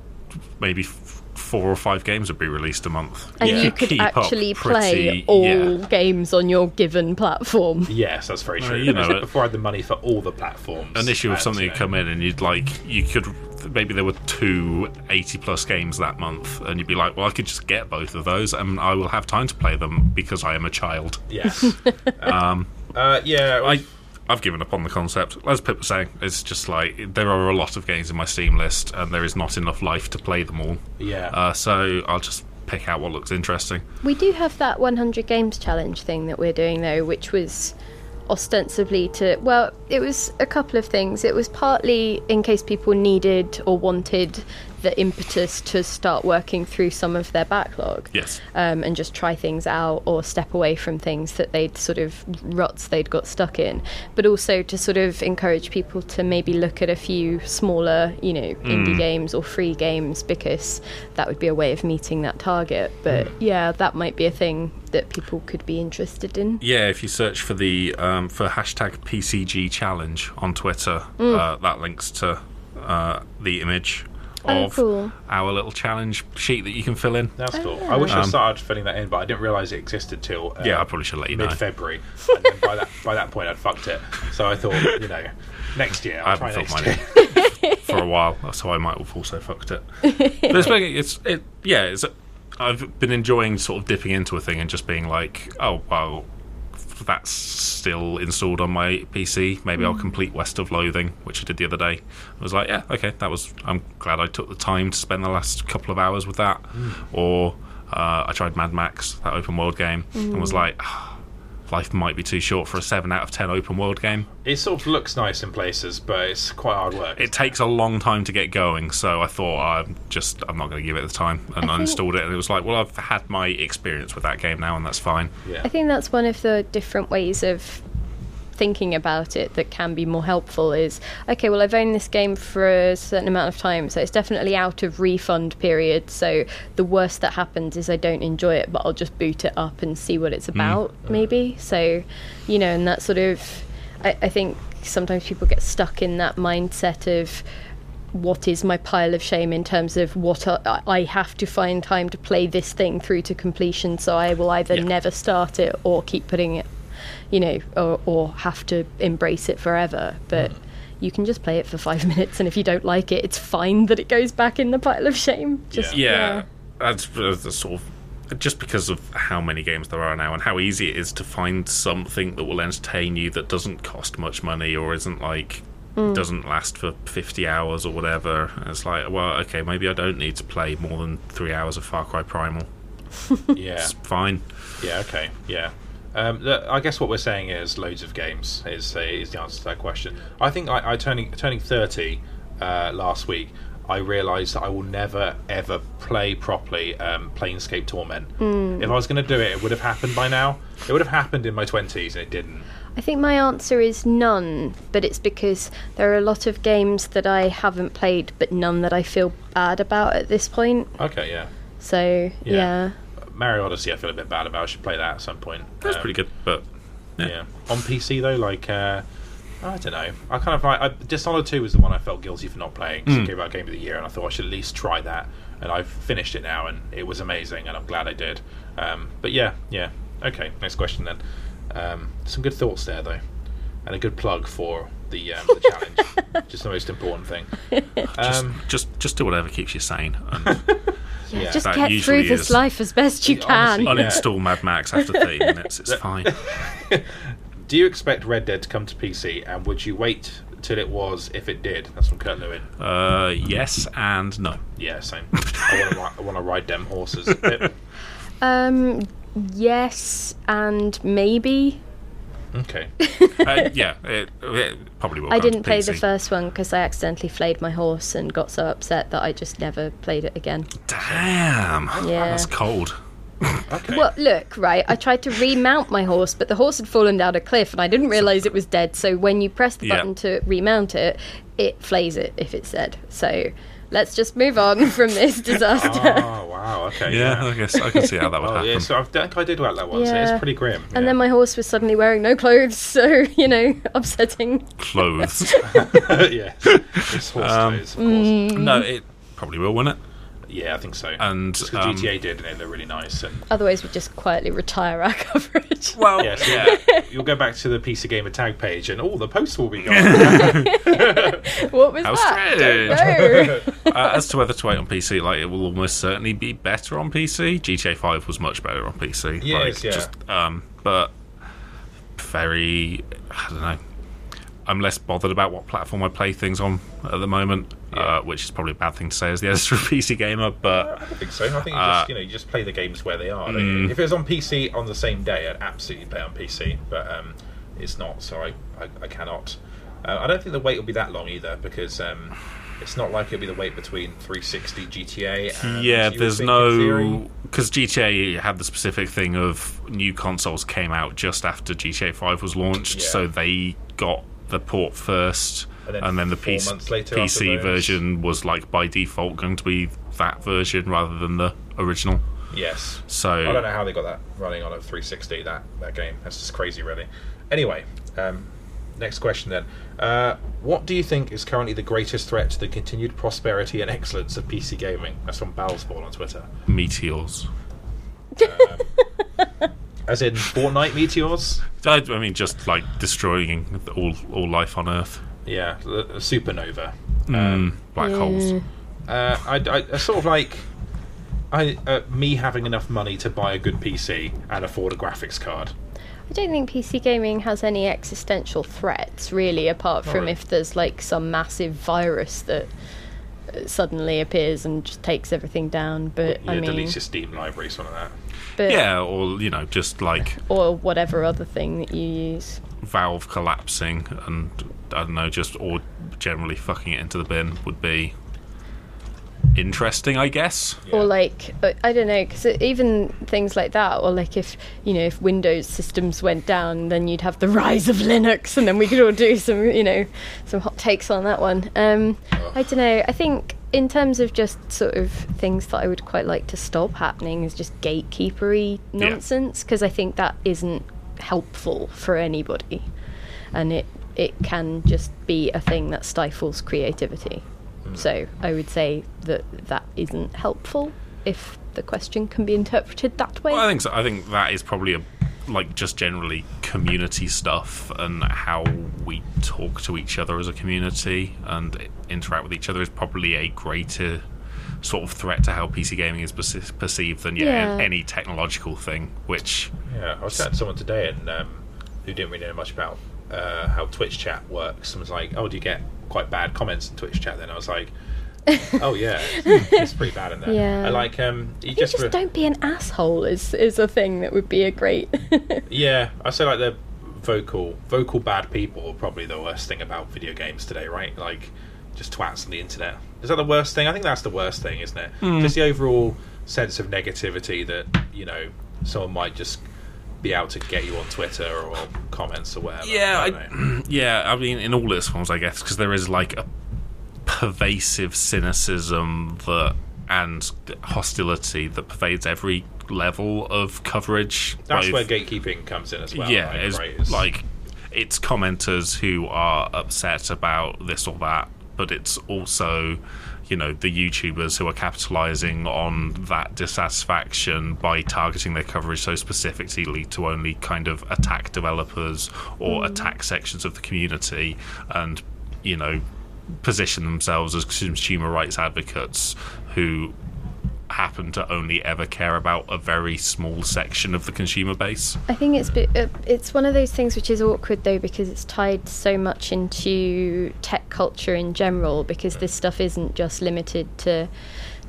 maybe f- four or five games would be released a month. and Yeah. you could Keep up actually play all yeah. games on your given platform (laughs) yes, that's very Uh, true. you It know, before I had the money for all the platforms. An issue of something you would know, come in, and you'd like, you could maybe there were two 80 plus games that month, and you'd be like, well, I could just get both of those, and I will have time to play them because I am a child. Yes. (laughs) um, uh, yeah. I I've given up on the concept. As Pip was saying, it's just like there are a lot of games in my Steam list, and there is not enough life to play them all. yeah. Uh, so I'll just pick out what looks interesting. We do have that 100 games challenge thing that we're doing though, which was ostensibly to well, it was a couple of things. It was partly in case people needed or wanted the impetus to start working through some of their backlog. Yes. Um, and just try things out or step away from things that they'd sort of ruts they'd got stuck in, but also to sort of encourage people to maybe look at a few smaller, you know, indie games or free games because that would be a way of meeting that target. But yeah, that might be a thing that people could be interested in. Yeah, if you search for the um, for hashtag PCG challenge on Twitter, uh, that links to uh, the image Oh, of cool. our little challenge sheet that you can fill in. That's cool. yeah. I wish I Um, started filling that in, but I didn't realise it existed till uh, Yeah, I probably should let you know. mid February. and then by that by that point, I'd fucked it. So I thought, you know, next year I I'll try haven't next filled year. mine (laughs) in for a while, so I might have also fucked it. But it's, been- it's it, yeah. It's, I've been enjoying sort of dipping into a thing and just being like, oh that's still installed on my PC. Maybe I'll complete West of Loathing, which I did the other day. I was like, yeah, okay, that was. I'm glad I took the time to spend the last couple of hours with that. Or uh, I tried Mad Max, that open world game, and was like. "Ah, Life might be too short for a 7 out of 10 open world game. It sort of looks nice in places, but it's quite hard work. It takes a long time to get going, so I thought I'm just I'm not going to give it the time, and I, think- installed it, and it was like, well, I've had my experience with that game now, and that's fine. yeah. I think that's one of the different ways of thinking about it that can be more helpful is okay well i've owned this game for a certain amount of time so it's definitely out of refund period so the worst that happens is i don't enjoy it but i'll just boot it up and see what it's mm. about maybe. So you know and that sort of I, I think sometimes people get stuck in that mindset of what is my pile of shame in terms of what I, I have to find time to play this thing through to completion so I will either Yeah. never start it or keep putting it you know or, or have to embrace it forever but mm. you can just play it for five (laughs) minutes and if you don't like it it's fine that it goes back in the pile of shame just Yeah. Yeah, that's, that's sort of just because of how many games there are now and how easy it is to find something that will entertain you that doesn't cost much money or isn't like mm. doesn't last for 50 hours or whatever. And it's like, well, okay, maybe I don't need to play more than three hours of Far Cry Primal. (laughs) Yeah. It's fine. Yeah. Okay. Yeah. Um, the, I guess what we're saying is loads of games is uh, is the answer to that question. I think I, I turning turning thirty uh, last week. I realised that I will never ever play properly um, Planescape Torment. If I was going to do it, it would have happened by now. It would have happened in my twenties, and it didn't. I think my answer is none, but it's because there are a lot of games that I haven't played, but none that I feel bad about at this point. Okay. Yeah. So Yeah. yeah, Mario Odyssey, I feel a bit bad about. I should play that at some point. That's Um, pretty good, but Yeah. Yeah. On PC though, like uh, I don't know. I kind of like I, Dishonored Two was the one I felt guilty for not playing. 'cause It came out Game of the Year, and I thought I should at least try that. And I've finished it now, and it was amazing, and I'm glad I did. Um, but yeah, yeah. Okay, next question then. Um, some good thoughts there though, and a good plug for the um, the challenge. (laughs) Just the most important thing. just, Um, just just do whatever keeps you sane and (laughs) yeah, Yeah. just That get usually through this is- life as best you can. honestly, uninstall Mad Max after 30 (laughs) minutes. It's fine. (laughs) do you expect Red Dead to come to PC, and would you wait till it was if it did? That's from Kurt Lewin. Uh, yes and no. Yeah, same. I want to. I ride them horses. (laughs) Um, yes, and maybe. Okay. (laughs) Uh, yeah, it, it probably will. I didn't play the first one because I accidentally flayed my horse and got so upset that I just never played it again. Damn. Yeah. That's cold. Okay. Well, look, right. I tried to remount my horse, but the horse had fallen down a cliff, and I didn't realise it was dead. So when you press the Yeah. button to remount it, it flays it if it's dead. So let's just move on (laughs) from this (laughs) disaster. Oh wow. Okay. Yeah, I guess I can see how that would Oh happen. yeah. So I think I did like that once. Yeah. It's pretty grim. And then my horse was suddenly wearing no clothes, (laughs) so you know, upsetting. Clothes. yeah. It's horse Um, clothes, of course. Mm. no, it probably will, won't it? Yeah, I think so. And, Just 'cause um, GTA did, and they look really nice. And Otherwise, we'd just quietly retire our (laughs) coverage. Well, yeah, so yeah. you'll go back to the PC Gamer tag page, and all the posts will be gone. (laughs) what was How that? strange. Don't (laughs) know. uh, as to whether to wait on PC, like it will almost certainly be better on PC. GTA Five was much better on PC. Yes, like, yeah. Just, um, but very, I don't know. I'm less bothered about what platform I play things on at the moment, Yeah. uh, which is probably a bad thing to say as the editor of (laughs) PC Gamer. But I don't think so. I think you Uh, just you know you just play the games where they are. don't? If it was on PC on the same day, I'd absolutely play on PC. But um, it's not, so I I, I cannot. Uh, I don't think the wait will be that long either because um, it's not like it'll be the wait between 360 GTA. And yeah, there's think in theory- no because GTA had the specific thing of new consoles came out just after GTA Five was launched, Yeah. so they got the port first, And and then then, the PC, PC version was like by default going to be that version rather than the original. Yes. So I don't know how they got that running on a 360. That that game. That's just crazy, really. Anyway, um, next question then. Uh, what do you think is currently the greatest threat to the continued prosperity and excellence of PC gaming? That's from Balsball on Twitter. meteors. As in Fortnite meteors. (laughs) I, I mean, just like destroying all all life on Earth. Yeah, the, the supernova. Mm, black holes. Uh, I, I, I sort of like. I, uh, me having enough money to buy a good PC and afford a graphics card. I don't think PC gaming has any existential threats, really, apart from really. if there's like some massive virus that uh, suddenly appears and just takes everything down. But Yeah, I mean, deletes your Steam library, something like that. but, Yeah, or you know, just like or whatever other thing that you use. Valve collapsing and I don't know, just or generally fucking it into the bin would be interesting, I guess. Yeah. Or like uh, I don't know, because even things like that, or like if you know if Windows systems went down, then you'd have the (laughs) rise of Linux, and then we could all do some you know some hot takes on that one. Um, I don't know. I think in terms of just sort of things that I would quite like to stop happening is just gatekeepery nonsense, because I think that isn't helpful for anybody, and it it can just be a thing that stifles creativity. Mm. So I would say that that isn't helpful if the question can be interpreted that way. Well, I think so. I think that is probably a like just generally community stuff and how we talk to each other as a community and interact with each other is probably a greater sort of threat to how PC gaming is perce- perceived than yeah, Yeah. any technological thing. Which Yeah, I was chatting to someone today and um, who didn't really know much about uh, how Twitch chat works. And was like, "Oh, do you get quite bad comments in Twitch chat?" Then I was like, (laughs) "Oh yeah, it's, (laughs) it's pretty bad in there." Yeah. I like um, you You just, just re- don't be an asshole is is a thing that would be a great. (laughs) yeah. I say like the vocal vocal bad people are probably the worst thing about video games today, right? Like just twats on the internet. Is that the worst thing? I think that's the worst thing, isn't it? Hmm. Just the overall sense of negativity that you know someone might just be able to get you on Twitter or comments or whatever. Yeah, I (clears throat) yeah. I mean, in all its forms, I guess, because there is like a pervasive cynicism that and hostility that pervades every level of coverage. That's both- where gatekeeping comes in as well. yeah, right? it's Right, it's- like it's commenters who are upset about this or that, but it's also you know the YouTubers who are capitalizing on that dissatisfaction by targeting their coverage so specifically to only kind of attack developers or mm. attack sections of the community and you know position themselves as consumer rights advocates who happen to only ever care about a very small section of the consumer base. I think it's uh, it's one of those things which is awkward though because it's tied so much into tech culture in general because this stuff isn't just limited to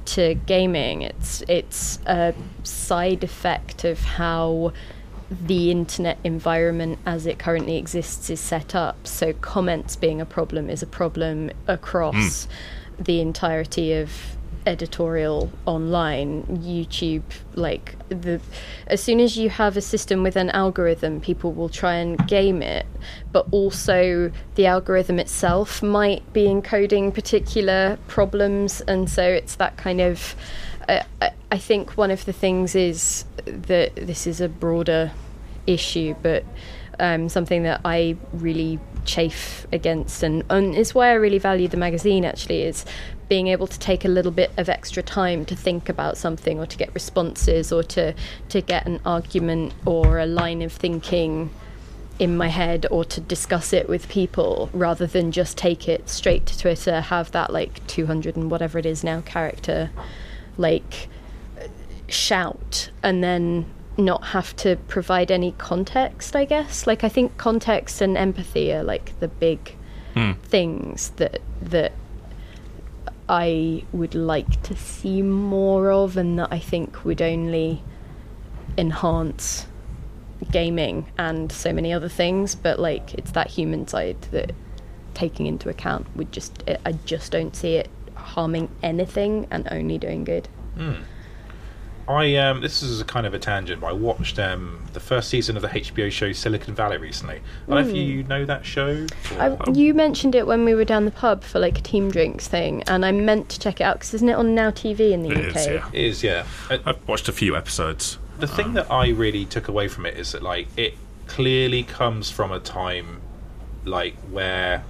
to gaming. It's it's a side effect of how the internet environment as it currently exists is set up. So comments being a problem is a problem across the entirety of editorial online youtube like the as soon as you have a system with an algorithm people will try and game it but also the algorithm itself might be encoding particular problems and so it's that kind of I I- I think one of the things is that this is a broader issue, but um, something that I really chafe against, and, and it's why I really value the magazine actually, is being able to take a little bit of extra time to think about something or to get responses or to, to get an argument or a line of thinking in my head or to discuss it with people rather than just take it straight to Twitter, have that like 200 and whatever it is now character like shout and then not have to provide any context, I guess. Like I think context and empathy are like the big hmm. things that that I would like to see more of and that I think would only enhance gaming and so many other things, but like it's that human side that taking into account would just I just don't see it harming anything and only doing good. Hmm. I um, this is a kind of a tangent, but I watched um, the first season of the HBO show Silicon Valley recently. I don't know if you know that show. I, you mentioned it when we were down the pub for like a team drinks thing, and I meant to check it out because isn't it on Now TV in the It UK? is, yeah. It is yeah. Uh, I've watched a few episodes. the thing that I really took away from it is that like it clearly comes from a time like where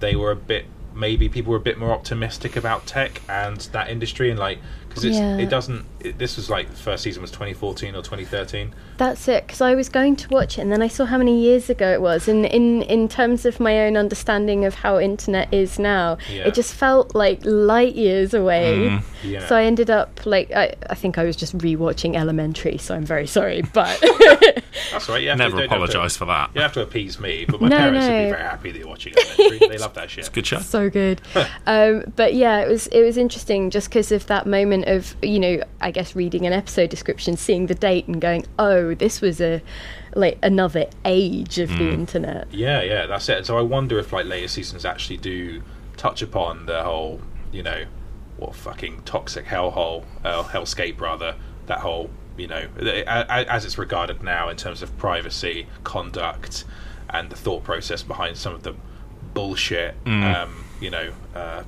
they were a bit maybe people were a bit more optimistic about tech and that industry and like because it's Yeah. it doesn't it, this was like the first season was 2014 or 2013 That's it. Because I was going to watch it, and then I saw how many years ago it was. And in in terms of my own understanding of how internet is now, Yeah. it just felt like light years away. yeah So I ended up like I, I think I was just rewatching Elementary. So I'm very sorry, (laughs) but that's right you have Never don't to- apologise for that. you have to appease me but my No, parents would be very happy that you're watching elementary they love that (laughs) shit it's Good show. so good. (laughs) um, but yeah, it was it was interesting just because of that moment of you know I guess reading an episode description, seeing the date, and going, oh, this was a like another age of the internet. Yeah, yeah, that's it. So I wonder if like later seasons actually do touch upon the whole, you know, what fucking toxic hellhole, uh, hellscape rather, that whole, you know, a- a- as it's regarded now in terms of privacy, conduct, and the thought process behind some of the bullshit, um, you know, uh,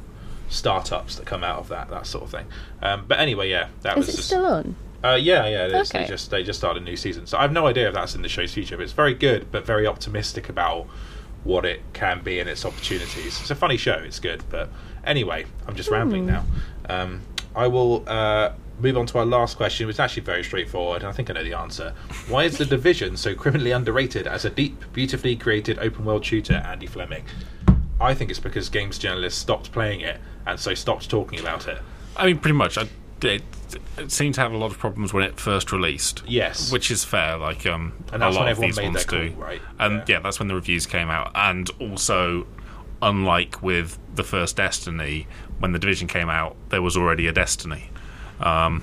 startups that come out of that, that sort of thing. Um, but anyway, yeah, that Is was it just, still on? uh, yeah, yeah, it is. They just they just started a new season, so I have no idea if that's in the show's future. But it's very good, but very optimistic about what it can be and its opportunities. It's a funny show. It's good, but anyway, I'm just rambling now. Um, I will uh, move on to our last question, which is actually very straightforward, and I think I know the answer. Why is the (laughs) Division so criminally underrated as a deep, beautifully created open world shooter? Andy Fleming. I think it's because games journalists stopped playing it and so stopped talking about it. I mean, pretty much. I, it, it seemed to have a lot of problems when it first released. Yes. which is fair. Like um, And a lot of these made ones do, call, right? And Yeah. yeah. that's when the reviews came out. And also, unlike with the first Destiny, when the Division came out, there was already a Destiny. Um,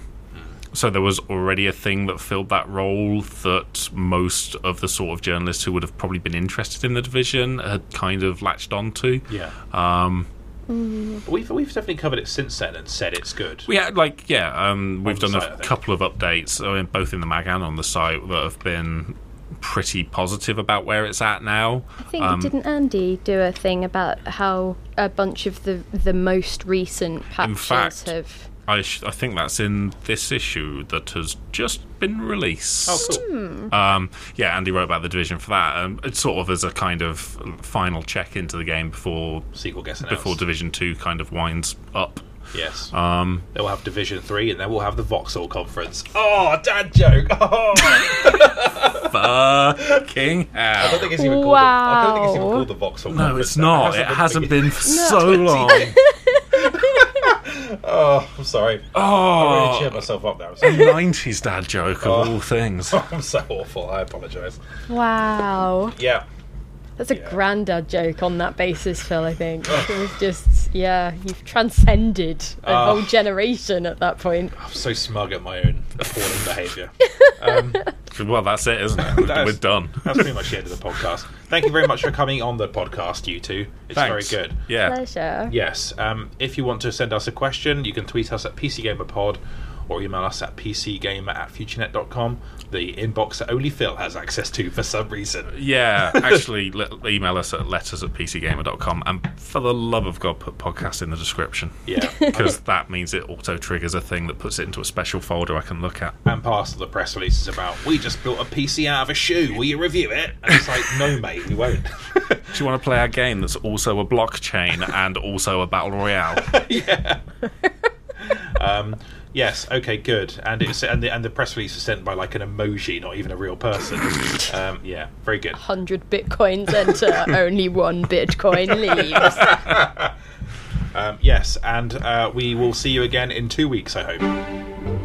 so there was already a thing that filled that role that most of the sort of journalists who would have probably been interested in the division had kind of latched onto. Yeah. Um, We've we've definitely covered it since then and said it's good. we had like yeah, um, we've done site, I a think. couple of updates, I mean, both in the mag and on the site, that have been pretty positive about where it's at now. I think Um, didn't Andy do a thing about how a bunch of the the most recent patches fact, have I, sh- I think that's in this issue that has just been released. Oh, cool. Um, yeah, Andy wrote about the division for that, and it's sort of as a kind of final check into the game before Sequel gets announced. before Division Two kind of winds up. yes. Um, then we'll have Division Three, and then we'll have the Vauxhall conference. (laughs) Oh, dad joke. (laughs) Oh. fucking I don't think it's even called. The, I don't think it's even Wow. called the Vauxhall. No, conference. it's not. It hasn't been (laughs) for so long. Oh, I'm sorry. I really oh. cheered Oh, myself up there. I'm sorry. nineties dad joke of Oh. all things. (laughs) I'm so awful. I apologise. wow. Yeah. That's a Yeah. granddad joke on that basis, Phil. I think it was just yeah, you've transcended a Ah. whole generation at that point. I'm so smug at my own appalling behaviour. (laughs) Well, that's it, isn't it? We're, we're done. That's pretty much the end of the podcast. Thank you very much for coming on the podcast, you two. It's Thanks. very good. Yeah. Pleasure. Yes. Um, if you want to send us a question, you can tweet us at PCGamerPod or email us at PCGamer at futurenet.com, the inbox that only Phil has access to for some reason. Yeah, (laughs) actually, le- email us at letters at pcgamer.com. And for the love of God, put podcast in the description. Yeah. (laughs) Because that means it auto triggers a thing that puts it into a special folder I can look at. and part of the press release is about, we just built a PC out of a shoe. Will you review it? And it's like, no, mate, we won't. (laughs) Do you want to play our game that's also a blockchain and also a battle royale? Yeah. um, yes. Okay. Good. And it's and the and the press release is sent by like an emoji, not even a real person. Um, yeah. Very good. 100 bitcoins enter, (laughs) only one bitcoin leaves. (laughs) Um, yes. And uh, we will see you again in two weeks. I hope.